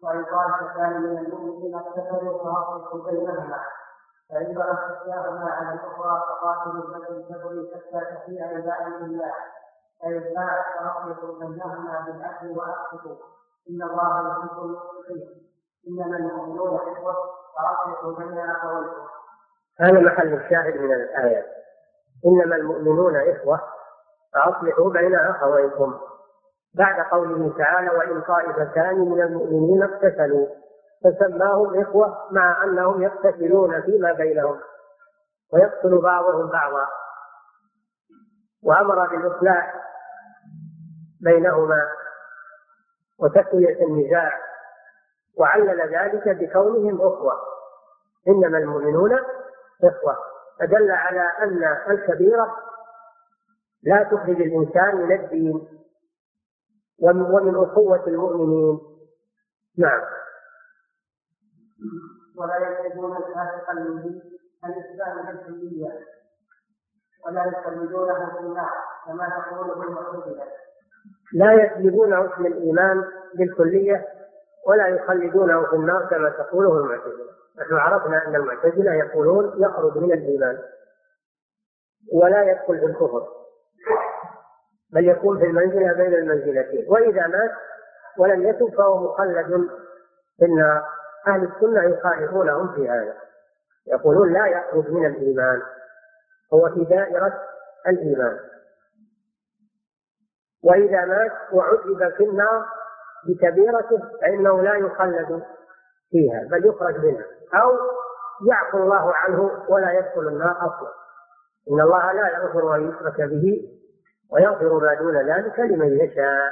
وإن طائفتان من المؤمنين اقتتلوا فأصلحوا بينهما. فإن بغت إحداهما على الأخرى فقاتلوا التي تبغي حتى تفيء إلى أمر الله. فإن باعت فأصلحوا بينهما بالعدل وأقسطوا إن الله يحب المقسطين إنما المؤمنون إخوة فأصلحوا بين أخويكم هذا محل الشاهد من الآيات. إنما المؤمنون إخوة فأصلحوا بين أخويكم. بعد قوله تعالى وإن طائفتان من المؤمنين اقتتلوا فسماهم إخوة مع أنهم يقتتلون فيما بينهم ويقتل بعضهم بعضا. وأمر بالإصلاح بينهما وتسوية النزاع وعلل ذلك بكونهم أخوة. إنما المؤمنون إخوة. فدل على أن الكبيرة لا تخرج الإنسان من الدين ومن أخوة المؤمنين. نعم. ولا يتبعون الفاسق المبين الإسلام بالكلية ولا يخلدونه في النار كما تقوله المعتزلة لا يسلبون اسم الإيمان بالكلية ولا يخلدونه في النار كما تقوله المعتزلة. نحن عرفنا أن المعتزلة يقولون يخرج من الإيمان ولا يدخل في الكفر بل يكون في المنزلة بين المنزلتين. وإذا مات ولم يتب فهو مخلد في النار. أهل السنة يخالفونهم في هذا. يقولون لا يخرج من الإيمان هو في دائرة الإيمان. وإذا مات وعذب في النار بكبيرته فإنه لا يخلد فيها بل يخرج منها. أو يعفو الله عنه ولا يدخل النار أصلا. إن الله لا يغفر أن يشرك به ويغفر ما دون ذلك لمن يشاء.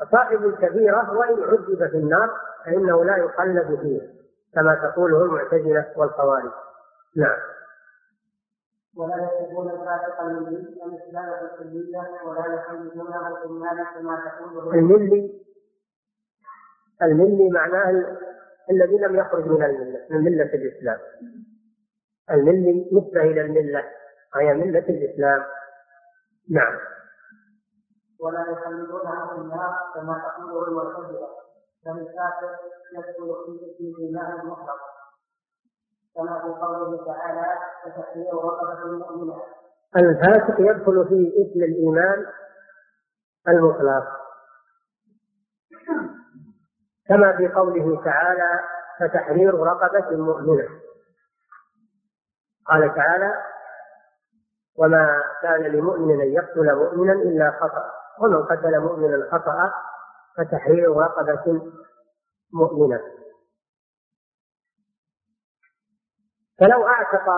فصاحب الكبيرة وإن عذب في النار فإنه لا يخلد فيها كما تقوله المعتزلة والخوارج. نعم. ولا يحبون الفاسق الملي الاسلام الكليه ولا يحبونه في المال كما تقوله الملي الملي معناه الذي لم يخرج من المله من ملة الإسلام. الملي نسبه إلى الملة وهي ملة الإسلام. نعم. ولا يخلدونه في النار كما تقوله المعتزله فالكافر يدخل في الايمان المطلق كما في قوله تعالى فتحرير رقبة مؤمنة الفاسق يدخل في اسم الإيمان المطلق كما في قوله تعالى فتحرير رقبة مؤمنة. قال تعالى وما كان لمؤمن أن يقتل مؤمنا إلا خطأ. ومن قتل مؤمنا خطأ فتحرير رقبة مؤمنة. فلو اعتق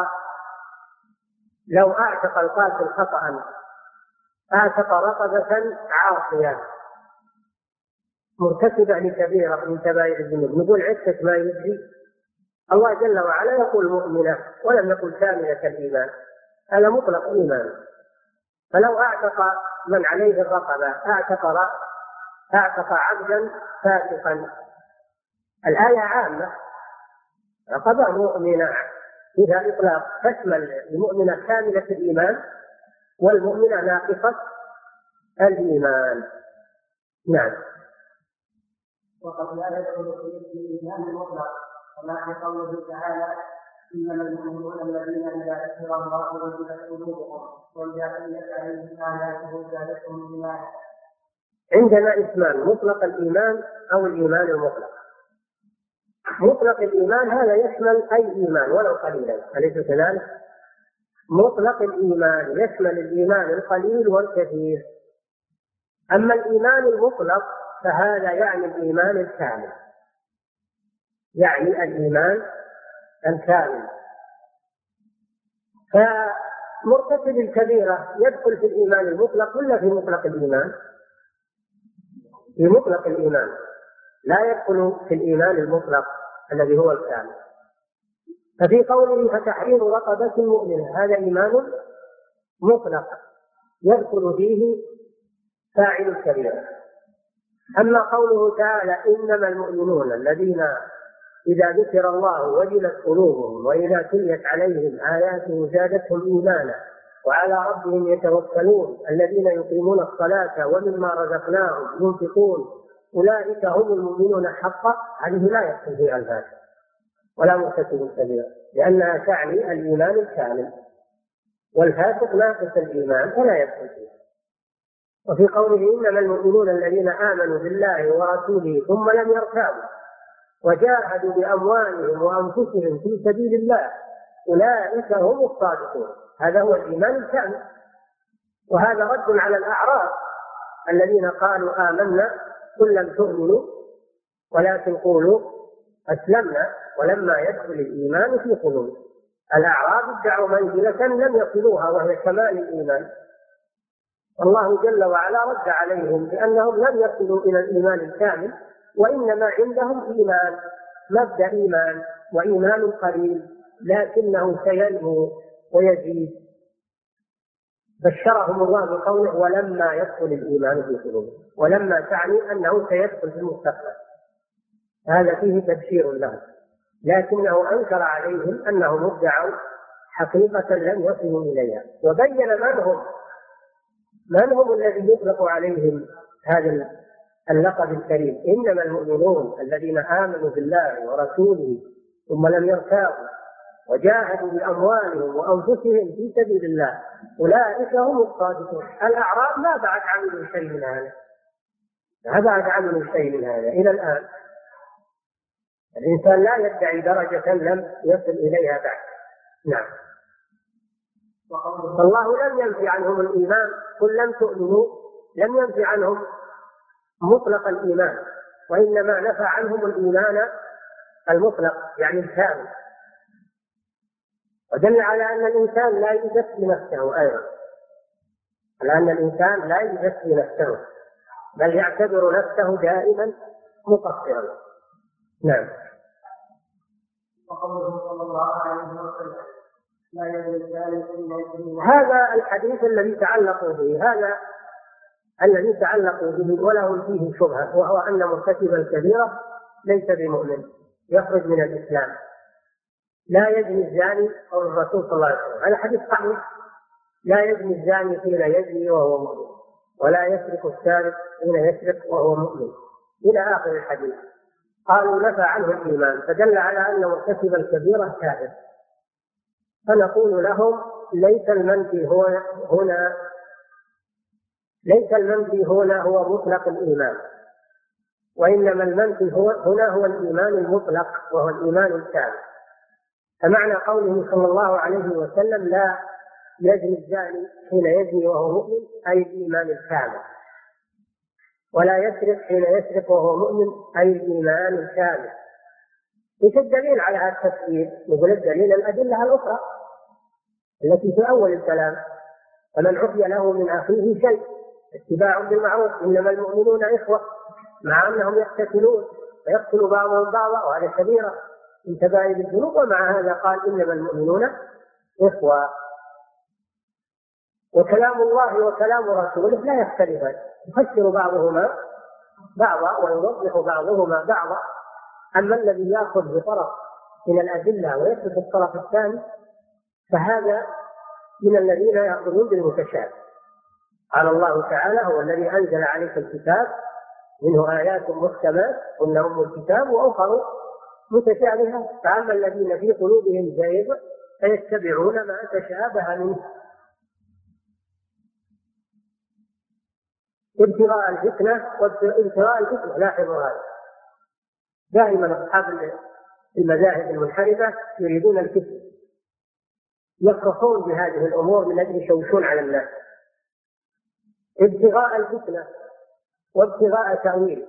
لو أعتق القاتل خطأ أعتق رقبة عاصية. مرتكبة لكبيرة من كبائر الذنوب. نقول عدة ما يجري. الله جل وعلا يقول مؤمنة ولم يقل كاملة الإيمان. هذا مطلق إيمان. فلو أعتق من عليه الرقبة أعتق أعتق عبدا فاسقا. الآية عامة. رقبة مؤمنة فيها إطلاق. تشمل المؤمنة كاملة الإيمان والمؤمنة ناقصة الإيمان. نعم. وقد لا يدخل في الإيمان المطلق كما في قوله تعالى إنما المؤمنون الذين إذا ذكر الله وجلت قلوبهم واذا تليت عليهم اياته زادتهم ايمانا عندنا اسمان مطلق الإيمان أو الإيمان المطلق. مطلق الإيمان هذا يشمل أي إيمان ولو قليلا. أليس كذلك؟ مطلق الإيمان يشمل الإيمان القليل والكثير. أما الإيمان المطلق فهذا يعني الإيمان الكامل. يعني الإيمان الكامل. فمرتكب الكبيرة يدخل في الإيمان المطلق ولا في مطلق الإيمان؟ في مطلق الإيمان. لا يدخل في الإيمان المطلق الذي هو الكامل. ففي قوله فتحرير رقبة مؤمنة هذا إيمان مطلق يدخل فيه فاعل الكبيرة. أما قوله تعالى إنما المؤمنون الذين إذا ذكر الله وجلت قلوبهم وإذا تليت عليهم آياته زادتهم إيمانا وعلى ربهم يتوكلون الذين يقيمون الصلاة ومما رزقناهم ينفقون أولئك هم المؤمنون حقا. هذه لا يدخل فيها الفاسق ولا مرتكب كبيرا لأنها تعني الإيمان الكامل. والفاسق ناقص الإيمان فلا يدخل فيه وفي قوله إنما المؤمنون الذين آمنوا بالله ورسوله ثم لم يرتابوا وجاهدوا بأموالهم وأنفسهم في سبيل الله أولئك هم الصادقون. هذا هو الإيمان الكامل. وهذا رد على الأعراب الذين قالوا آمنا قل لم تؤمنوا ولكن قولوا أسلمنا ولما يدخل الإيمان في قلوبهم. الأعراب ادعوا منزلة لم يصلوها وهي كمال الإيمان. الله جل وعلا رد عليهم بأنهم لم يصلوا إلى الإيمان الكامل وإنما عندهم إيمان مبدأ إيمان وإيمان قليل لكنه سينمو ويزيد. بشرهم الله بقوله ولما يدخل الإيمان في قلوبهم ولما تعني أنه سيدخل في المستقبل هذا فيه تبشير لهم لكنه أنكر عليهم أنهم ادعوا حقيقة لم يصلوا إليها وبين من هم؟ من هم الذي يطلق عليهم هذا اللقب الكريم؟ إنما المؤمنون الذين آمنوا بالله ورسوله ثم لم يرتابوا وجاهدوا بأموالهم وأنفسهم في سبيل الله أولئك هم الصادقون. الأعراب ما بعد عملوا شيء من هذا. ما بعد عملوا شيء من هذا. إلى الآن الإنسان لا يدعي درجة لم يصل إليها بعد. نعم. الله لم ينفي عنهم الإيمان قل لم تؤمنوا لم ينفي عنهم مطلق الإيمان وإنما نفى عنهم الإيمان المطلق يعني الكامل ودل على أن الإنسان لا يزكي نفسه أيضا. على أن الإنسان لا يزكي نفسه بل يعتبر نفسه دائما مقصرا. نعم. وقوله صلى الله عليه وسلم هذا الحديث الذي تعلقوا به هذا الذي تعلقوا به ولهم فيه شبهة وهو أن مرتكب الكبيرة ليس بمؤمن يخرج من الإسلام. لا يزني الزاني قول الرسول صلى الله عليه وسلم. هذا حديث صحيح. لا يزني الزاني حين يزني وهو مؤمن ولا يسرق السارق حين يسرق وهو مؤمن. إلى آخر الحديث. قالوا نفى عنه الإيمان فدل على أن مرتكب الكبيرة كافر. فنقول لهم ليس المنفي هو هنا ليس المنفي هنا هو مطلق الإيمان. وإنما المنفي هو هنا هو الإيمان المطلق وهو الإيمان الكامل فمعنى قوله صلى الله عليه وسلم لا يزني الزاني حين يزني وهو مؤمن أي الإيمان الكامل ولا يسرق حين يسرق وهو مؤمن أي الإيمان الكامل إيش الدليل على هذا التفسير؟ يقول الدليل الأدلة الأخرى. التي في أول الكلام. فمن عفي له من أخيه شيء اتباع بالمعروف إنما المؤمنون إخوة مع أنهم يقتتلون ويقتل بعضهم بعضا وهذا كبيرة. من كبائر الذنوب ومع هذا قال إنما المؤمنون إخوة. وكلام الله وكلام رسوله لا يختلفان. يفسر بعضهما بعضا ويوضح بعضهما بعضا. أما الذي يأخذ بطرف من الأدلة ويترك الطرف الثاني فهذا من الذين يأخذون بالمتشابه قال الله تعالى هو الذي أنزل عليك الكتاب منه آيات محكمات هن أم الكتاب وأخر متشابهة. فأما الذين في قلوبهم زيغ فيتبعون ما تشابه منه. ابتغاء الفتنة وابتغاء الفتنة لاحظوا هذا. دائما أصحاب المذاهب المنحرفة يريدون الفتنة. يفرحون بهذه الأمور من أجل يشوشون على الناس. ابتغاء الفتنة وابتغاء تأويله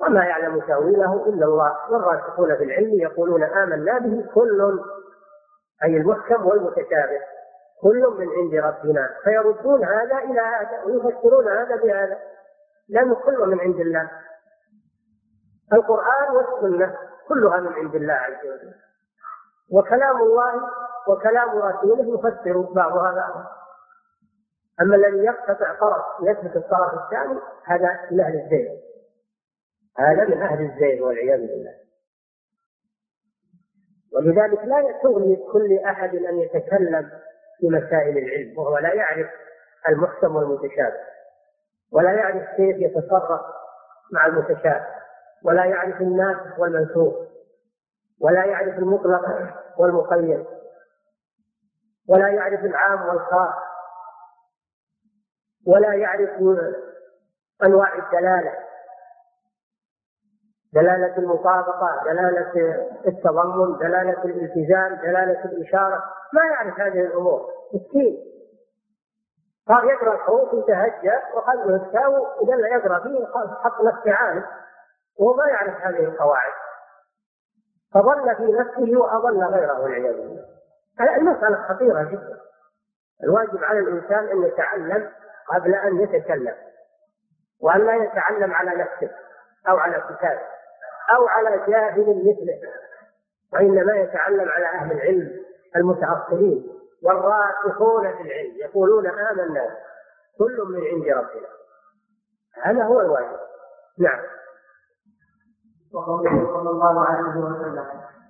وما يعلم تأويله إلا الله. والراسخون في العلم يقولون آمنا به كل أي المحكم والمتشابه كل من عند ربنا. فيردون هذا إلى هذا ويفسرون هذا بهذا. لأنه كله من عند الله. القرآن والسنة كلها من عند الله عز وجل. وكلام الله وكلام رسوله يفسر بعضها بعضا أما الذي يقتطع طرف يثبت الطرف الثاني هذا من أهل الزيغ. هذا من أهل الزيغ والعياذ بالله. ولذلك لا تغني كل أحد أن يتكلم في مسائل العلم وهو لا يعرف المحكم والمتشابه ولا يعرف كيف يتصرف مع المتشابه ولا يعرف الناسخ والمنسوخ. ولا يعرف المطلق والمقيد ولا يعرف العام والخاص ولا يعرف أنواع الدلالة دلالة المطابقة، دلالة التضمن، دلالة الالتزام، دلالة الإشارة، ما يعرف هذه الأمور، مسكين. صار يقرأ الحروف يتهجى وقلبه التاوي وقال يقرأ فيه حط نفسه عالم وهو ما يعرف هذه القواعد. فضل في نفسه وأضل غيره والعياذ بالله. المسألة خطيرة جدا. الواجب على الإنسان أن يتعلم قبل أن يتكلم وأن لا يتعلم على نفسه أو على كتابه أو على جاهل مثله وإنما يتعلم على أهل العلم المتأصلين والراسخون في العلم يقولون آمنا كل من عند ربنا هذا هو الواجب نعم وقوله صلى الله عليه وسلم.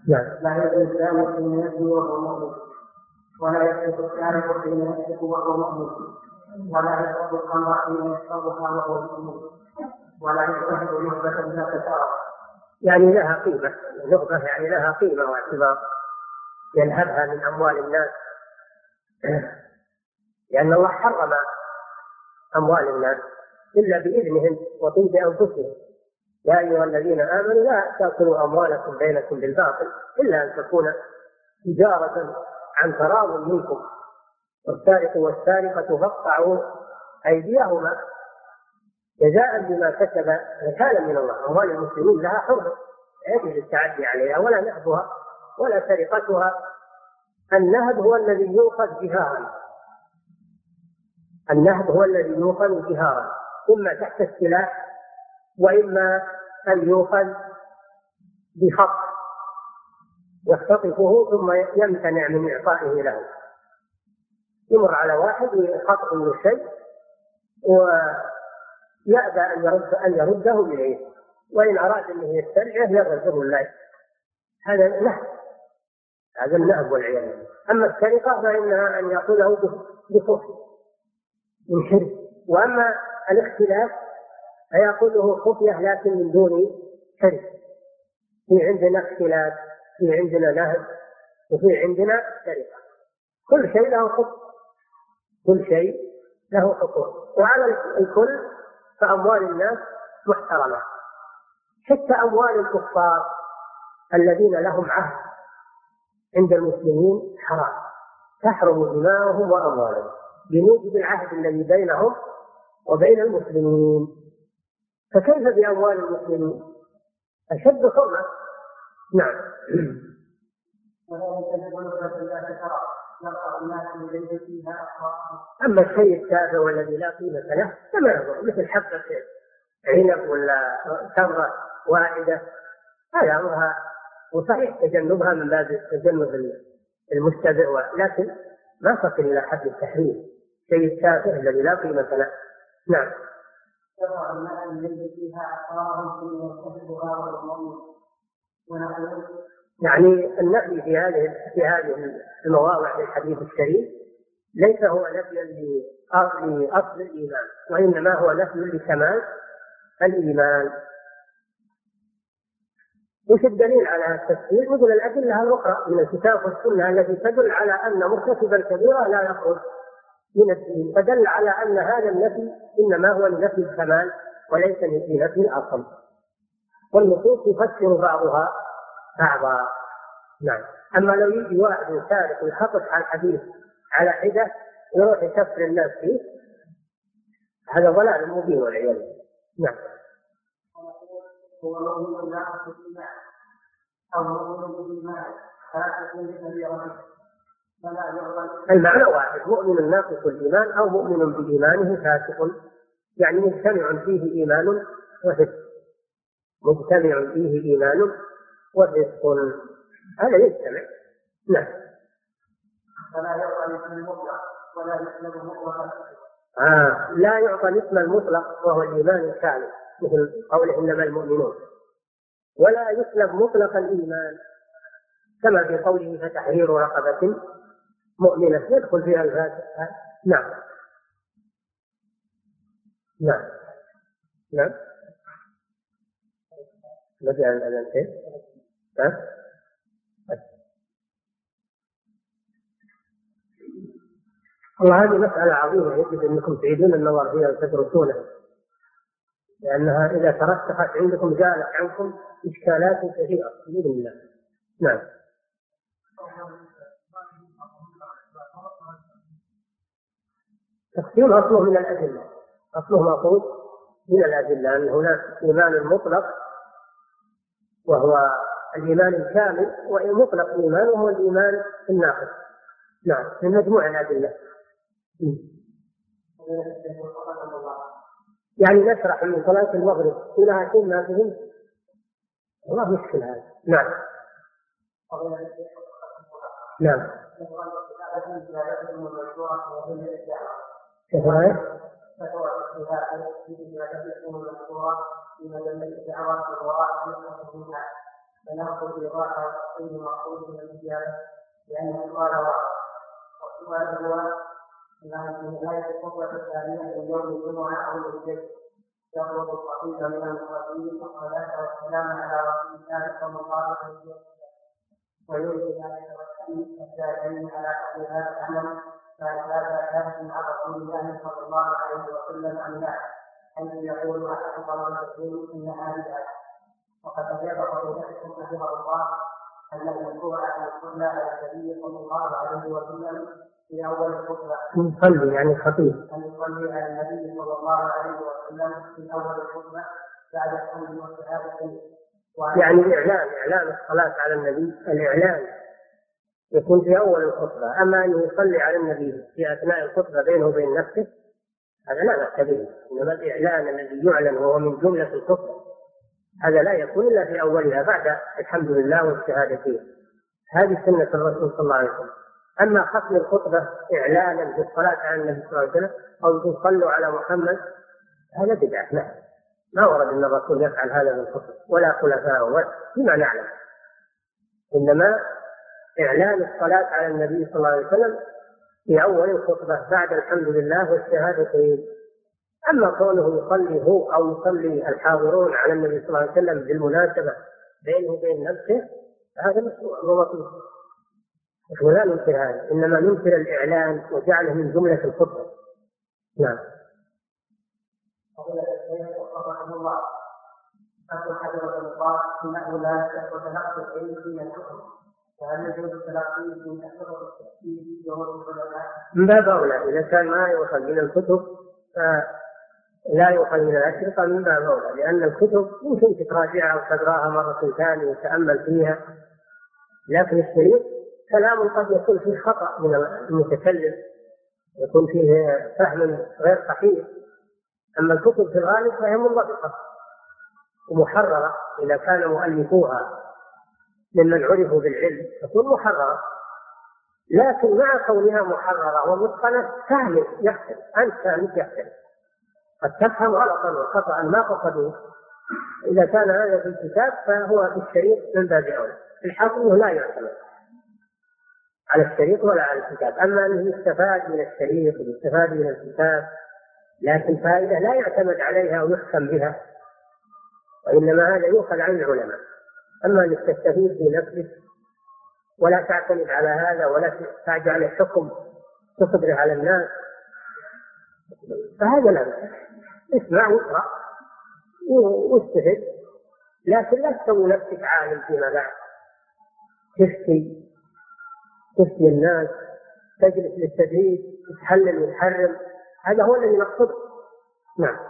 نعم لا يزني الزاني حين يزني وهو مؤمن. ولا يسرق السارق حين يسرق وهو مؤمن. ولا يشرب الخمر حين يشربها وهو مؤمن. ولا يشهد نهبة يعني لها قيمة. نهبة يعني لها قيمة واعتبار. ينهبها من أموال الناس. لأن الله حرم أموال الناس إلا بإذنهم وطيب أنفسهم. يا أيها الذين آمنوا لا تأكلوا أموالكم بينكم بالباطل إلا أن تكون تجارة عن تراض منكم. والسارق والسارقة فاقطعوا أيديهما جزاء بما كسب نكالا من الله. أموال المسلمين لها حرمة. لا يجوز التعدي عليها ولا نهبها ولا سرقتها. النهب هو الذي يؤخذ جهارا. النهب هو الذي يؤخذ جهارا. إما تحت السلاح وإما أن يؤخذ بخط يختطفه ثم يمتنع من إعطائه له. يمر على واحد ويخطط له شيء ويأبى أن يرد أن يرده إليه. وإن أراد أنه يسترجعه يرده الله هذا نهب. هذا النهب والعياذ بالله. أما السرقة فإنها أن يأخذه بخوف من وأما الاختلاف فيأخذه خفية لكن من دون شرك. في عندنا اختلاف في عندنا نهب وفي عندنا سرقة. كل شيء له حكم. كل شيء له حقوق وعلى الكل فأموال الناس محترمة. حتى أموال الكفار الذين لهم عهد عند المسلمين حرام. تحرم دماؤهم وأموالهم. بموجب العهد الذي بينهم وبين المسلمين. فكيف بأموال المسلمين؟ أشد حرمة نعم. أما الشيء التافه والذي لا قيمة له فما يضر مثل حبة عنب ولا تمرة واحدة. هذا أمرها وصحيح تجنبها من باب تجنب المستبع لكن ما تصل إلى حد التحريم. شيء التافه الذي لا قيمة له. نعم. فيها يعني النفي في هذه في هذه المواضع في الحديث الشريف ليس هو نفيا لاصل الإيمان وإنما هو نفي لكمال الإيمان وش الدليل على التفسير؟ مثل الأدلة الأخرى من الكتاب والسنة التي تدل على أن مرتكب الكبيره لا يخرج من الدين فدل على أن هذا النفي إنما هو لنفي الكمال وليس لنفي الأصل. والنصوص تفسر بعضها بعضا. نعم. أما لو يجي واحد سارق ويخطط على الحديث على حدة ويروح يكفر الناس فيه هذا ضلال مبين والعياذ بالله. نعم. هو مؤمن لا أو مؤمن تكون المعنى واحد مؤمن ناقص الإيمان أو مؤمن بإيمانه فاسق. يعني مجتمع فيه إيمان وفسق. مجتمع فيه إيمان وفسق. هذا يجتمع. نعم. فلا يعطى الاسم المطلق ولا يسلب مطلقا آه لا يعطى الاسم المطلق وهو الإيمان الكامل مثل قوله إنما المؤمنون. ولا يسلب مطلق الإيمان كما في قوله فتحرير رقبة. مؤمنة. يدخل فيها الفاسق نعم. نعم. نعم. بدأ الأذان كيف؟ ها؟ والله هذه مسألة عظيمة. يجب أنكم تعيدون النظر فيها وتدرسونها. لأنها إذا ترسخت عندكم جاءت عنكم إشكالات كثيرة. بإذن الله. نعم. تقسيم أصله من الأدلة. أصله مأخوذ من الأدلة أن هناك إيمان مطلق وهو الإيمان الكامل ومطلق الإيمان وهو الإيمان الناقص. نعم من مجموع الأدلة. يعني نشرح من صلاة المغرب إلى شيء ما فهمت والله مشكلة هذا نعم. نعم. كيف رأيك؟ فتوى فيها في تكون مذكورة في مجال الدعوات والوراء يخرج منها فناخذ إيضاح أي مقصود من لأن السؤال واحد والسؤال هو أنها في نهاية الخطبة الثانية من يوم الجمعة أو الجد يخرج الخطيب من المصلين والصلاة والسلام على رسول الله صلى الله عليه وسلم ويريد ذلك التأكيد الداعين على حد هذا العمل هذا كان عن رسول الله صلى الله عليه وسلم عن لا حيث يقول احدكم المسلمين انها بدعه وقد اجاب فضيلتكم حفظه الله ان المشروع ان يصلى على النبي صلى الله عليه وسلم في اول الخطبه. يصلي يعني خطيب. ان يصلي على النبي صلى الله عليه وسلم في اول الخطبه بعد الحمد والشهاده يعني إعلان إعلان الصلاة على النبي الإعلان يكون في أول الخطبة. أما أن يصلي على النبي في أثناء الخطبة بينه وبين نفسه هذا لا بأس به. إنما الإعلان الذي يعلن وهو من جملة الخطبة هذا لا يكون إلا في أولها بعد الحمد لله والشهادتين هذه سنة الرسول صلى الله عليه وسلم. أما ختم الخطبة إعلانا بالصلاة على النبي صلى الله عليه وسلم أو تصلوا على محمد هذا بدعة. لا ما ورد أن الرسول يفعل هذا في الخطبة ولا خلفاءه فيما نعلم. إنما إعلان الصلاة على النبي صلى الله عليه وسلم في أول الخطبة بعد الحمد لله والشهادتين أما كونه يصلي هو أو يصلي الحاضرون على النبي صلى الله عليه وسلم بالمناسبة بينه وبين نفسه هذا مشروع ومطلوب نحن لا ننكر هذا إنما ننكر الإعلان وجعله من جملة الخطبة. نعم. النقاط إنه لا من باب أولى إذا كان ما يؤخذ من الكتب لا يؤخذ من الأشرطة من باب أولى لأن الكتب يمكن تراجعها وتقراها مرة ثانية وتأمل فيها لكن الشريط كلام قد يكون فيه خطأ من المتكلم يكون فيه فهم غير صحيح. أما الكتب في الغالب فهي منضبطة ومحررة إذا كان مؤلفوها ممن عرفوا بالعلم تكون محررة. لكن مع كونها محررة ومتقنة سهل يختلف أنت سهل يختلف قد تفهم غلطا وخطأ ما قصدوه إذا كان هذا في الكتاب فهو في الشريط من باب أولى. أنه لا يعتمد على الشريط ولا على الكتاب. أما أنه يستفاد من الشريط ويستفاد من الكتاب لكن فائدة لا يعتمد عليها ويحكم بها وإنما هذا يؤخذ عن العلماء. أما أنك تستفيد في نفسك ولا تعتمد على هذا ولا تجعل الحكم تصدره على الناس فهذا لا بأس اسمع واقرأ واستفد لكن لا تسوي نفسك عالم فيما بعد. تفتي تفتي الناس تجلس للتدريس تحلل وتحرم. هذا هو الذي نقصده. نعم.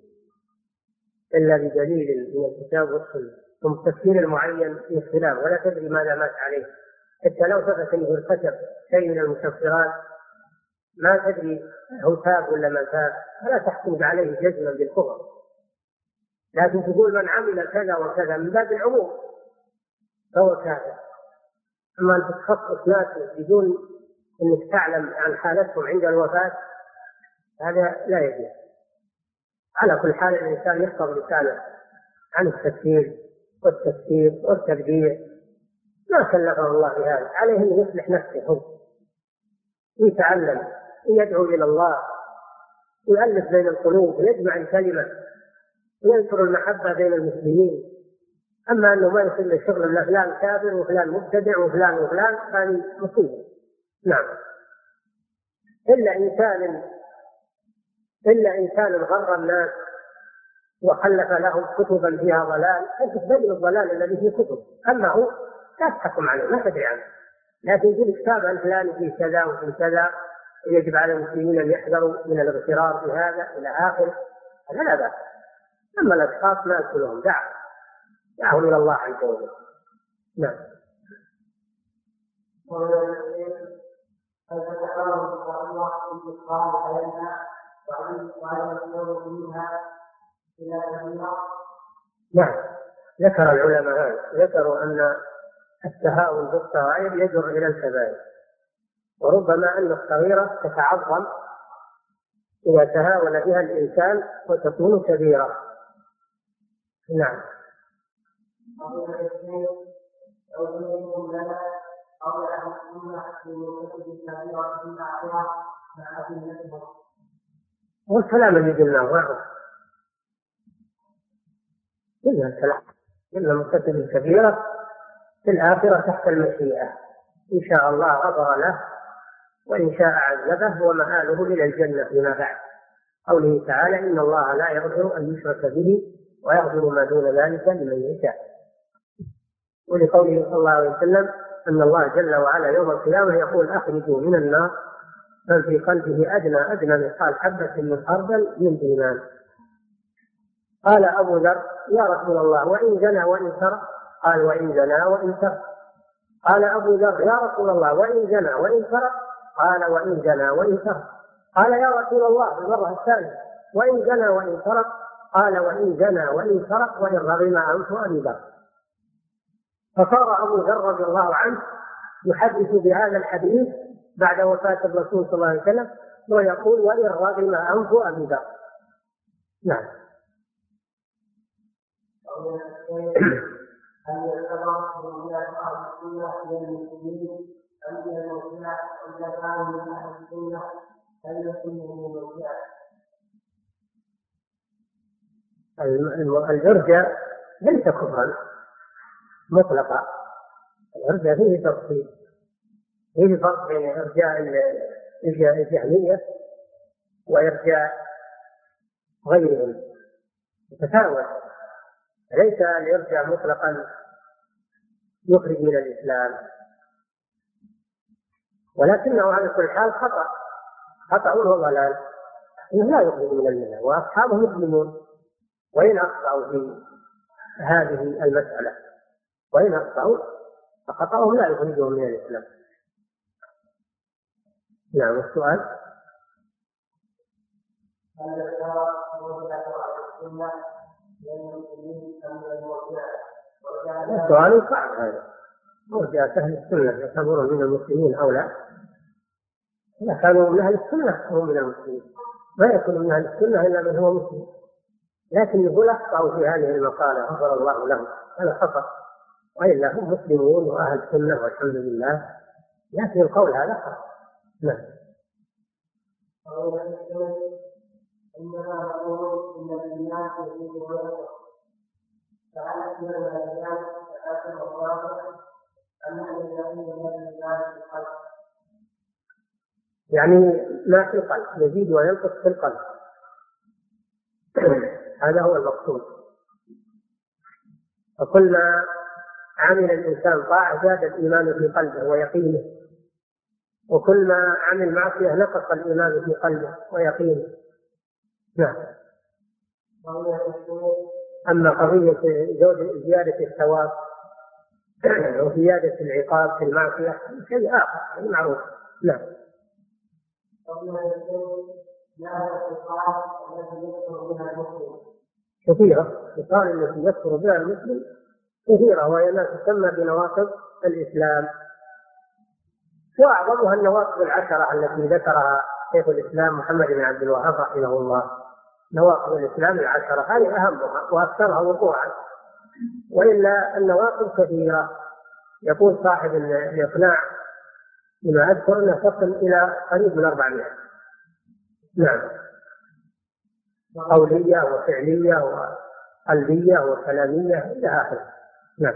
إلا بدليل من الكتاب والسنة ثم تفسير المعين في خلاف ولا تدري ماذا مات عليه. حتى لو ثبت انه ارتكب شيء من المكفرات ما تدري هو تاب ولا ما تاب فلا تحكم عليه جزما بالكفر. لكن تقول من عمل كذا وكذا من باب العموم فهو كافر. أما أن تتخصص ناس بدون إنك تعلم عن حالتهم عند الوفاة هذا لا يجوز. على كل حال الإنسان يحفظ لسانه عن التفكير والتفسير والتبديع. ما كلفه الله بهذا. عليه أن يصلح نفسه. هو ويتعلم ويدعو إلى الله ويؤلف بين القلوب ويجمع الكلمة وينشر المحبة بين المسلمين. أما أنه ما يصير شغل إلا فلان كافر وفلان مبتدع وفلان وفلان هذه مصيبة. نعم. إلا إنسان إلا انسان غر الناس وخلف لهم كتبا فيها ضلال انت تبين الضلال الذي في كتب. أما هو لا تحكم عليه ما تدري عنه. لكن يقول كتاب الفلاني فيه كذا وفيه كذا يجب على المسلمين أن يحذروا من الاغترار بهذا إلى اخره هذا لا بأس. أما الأشخاص ما يدخلهم دع دعهم إلى الله عز وجل. نعم. نعم. ذكر العلماء هذا. ذكروا أن التهاون بالصغائر يجر إلى الكبائر. وربما أن الصغيرة تتعظم إذا تهاون بها الإنسان وتكون كبيرة. نعم. والكلام اللي قلناه واضح قلنا الكلام قلنا مرتكب الكبيرة في الآخرة تحت المشيئة. إن شاء الله غفر له وإن شاء عذبه ومآله إلى الجنة فيما بعد. قوله تعالى إن الله لا يغفر أن يشرك به ويغفر ما دون ذلك لمن يشاء. ولقوله صلى الله عليه وسلم أن الله جل وعلا يوم القيامة يقول أخرجوا من النار. من في قلبه أدنى أدنى مثقال حبة من خردل من إيمان. قال أبو ذر يا رسول الله وإن زنى وإن سرق قال وإن زنى وإن سرق قال أبو ذر يا رسول الله وإن زنى وإن سرق قال وإن زنى وإن سرق قال يا رسول الله المرة الثانية وإن زنى وإن سرق قال وإن زنى وإن سرق وإن رغم أنف أبي ذر. فصار أبو ذر رضي الله عنه يحدث بهذا الحديث بعد وفاة الرسول صلى الله عليه وسلم ويقول وإن رغم أنف أبي ذر نعم؟ الإرجاء ليس كفرا مطلقا الإرجاء فيه تفصيل. فيه فرق بين إرجاء الجهمية وإرجاء غيرهم. يتفاوت ليس الإرجاء مطلقا يخرج من الإسلام. ولكنه على كل حال خطأ. خطأ وضلال إنه لا يخرج من الملة وأصحابه مسلمون وإن أخطأوا في هذه المسألة وإن أخطأوا فخطأهم لا يخرجهم من الإسلام. نعم السؤال السؤال صعب هذا. مرجع أهل السنة يعتبرون من المسلمين أو لا؟ إذا كانوا من أهل السنة هم من المسلمين. ما يكون من أهل السنة إلا من هو مسلم. لكن يقول أخطأوا في هذه المقالة غفر الله لهم. هذا خطأ. وإلا هم مسلمون وأهل سنة والحمد لله. لكن القول هذا خطأ. نعم؟ يعني ما في القلب يزيد وينقص في القلب. هذا هو المقصود. فكل عمل الإنسان طاعه زاد الإيمان في قلبه ويقينه. وكل ما عمل معصيه نقص الإيمان في قلبه ويقينه. نعم. أما قضية زيادة الثواب وزياده العقاب في المعصية شيء آخر معروف. نعم. كثيرة. الخصال التي يكفر بها المسلم كثيرة وهي ما تسمى بنواقض الإسلام. وأعظمها النواقض العشرة التي ذكرها شيخ الإسلام محمد بن عبد الوهاب رحمه الله. نواقض الإسلام العشرة هذه أهمها وأكثرها وقوعا. وإلا النواقض كثيرة. يقول صاحب الإقناع لما أذكر أنه تصل إلى قريب من 400 نعم. قولية وفعلية وقلبية وكلامية إلى آخره. نعم.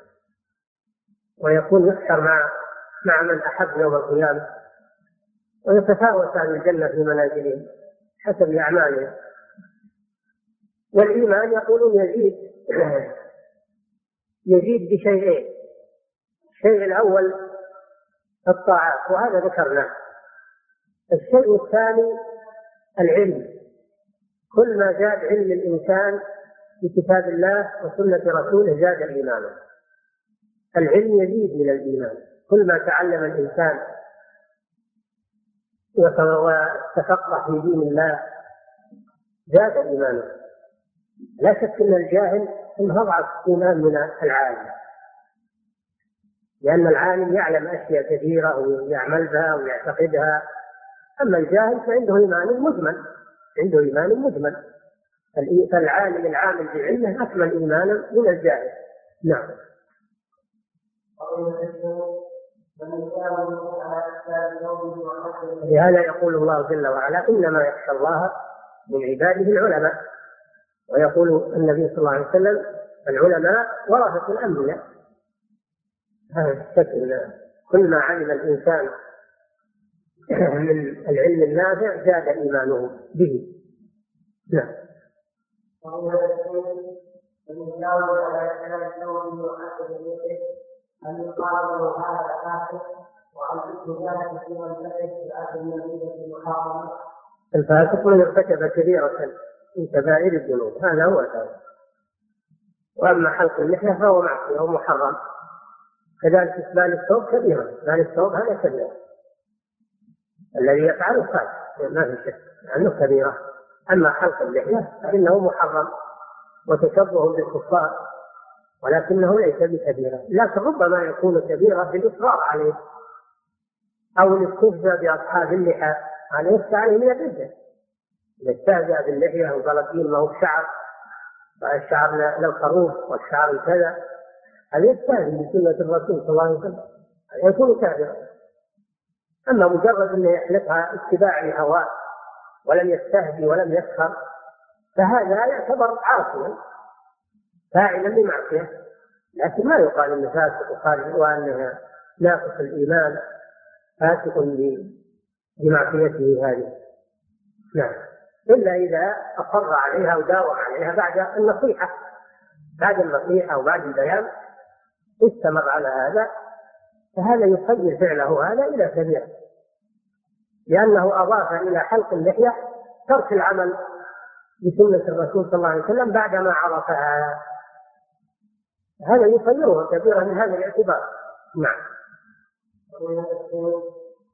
ويكون يحشر مع مع من أحب يوم القيامة. ويتفاوت أهل الجنة في منازلهم حسب أعمالهم. والإيمان يقولون يزيد. يزيد بشيئين. الشيء الأول الطاعات وهذا ذكرناه. الشيء الثاني العلم. كل ما زاد علم الإنسان بكتاب الله وسنة رسوله زاد إيمانه. العلم يزيد من الإيمان. كل ما تعلم الإنسان وتفقه في دين الله زاد إيمانه. لا شك أن الجاهل انه أضعف إيمان من العالم. لأن العالم يعلم أشياء كثيرة ويعمل بها ويعتقدها. أما الجاهل فعنده إيمان مجمل عنده إيمان مجمل. فالعالم العامل بعلمه أكمل إيمانا من الجاهل. نعم. لهذا يقول الله جل وعلا إنما يخشى الله من عباده العلماء. ويقول النبي صلى الله عليه وسلم العلماء ورثة الأنبياء. هذا كل ما علم الإنسان من العلم النافع زاد إيمانه به. نعم. على الثوب يؤكد بيده له هذا كافر في الفاسق من ارتكب كبيرة من كبائر الذنوب هذا هو الفاسق وأما حلق اللحية فهو معصية ومحرم كذلك إسبال الثوب كبيرة إسبال الثوب هذا كبيرة الذي يفعله فاسق ما في شك لأنه كبيرة. أما حلق اللحية فإنه محرم. وتشبه بالكفار ولكنه ليس بكبيرة لكن ربما يكون كبيرة بالإصرار عليه أو الاستهزاء بأصحاب اللحى. هذا يستعين من الردة إذا استهزأ باللحية وقال الدين ما هو بشعر الشعر للخروف والشعر كذا. هذا يستهزئ بسنة الرسول صلى الله عليه وسلم. يكون كافرا أما مجرد أنه يحلفها اتباع لهواه ولم يستهدي ولم يسخر فهذا يعتبر عاصيا. فاعلا لمعصية. لكن ما يقال إنه فاسق وخارج وانه ناقص الإيمان فاسق بمعصيته هذه. نعم. إلا إذا أقر عليها وداوم عليها بعد النصيحة. بعد النصيحة وبعد البيان استمر على هذا فهذا يخير فعله هذا إلى كبير لأنه أضاف إلى حلق اللحية ترك العمل بسنة الرسول صلى الله عليه وسلم بعدما عرفها. هذا يخيره كبيرا من هذا الاعتبار. نعم.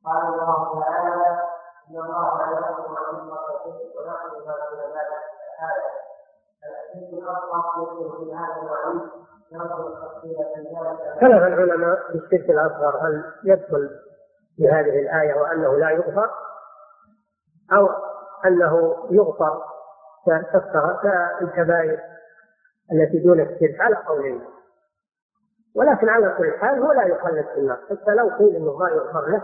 قال الله تعالى ان الله لا يغفر عما العلماء في الشرك الاصغر هل يدخل في هذه الآية وأنه لا يغفر؟ أو أنه يغفر كالكبائر التي دون الشرك على قولين ولكن على كل حال هو لا يخلد في النار حتى لو قيل إنه ما يغفر له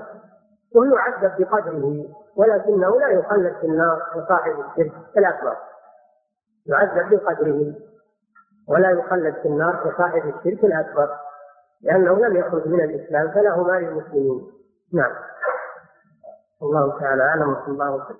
وهو يعذب بقدره ولكنه لا يخلد في النار كصاحب الشرك الأكبر. يعذب بقدره ولا يخلد في النار كصاحب الشرك الأكبر. لأنه لم يخرج من الإسلام فله ما للمسلمين. نعم. الله تعالى أعلم وصلى الله وسلم.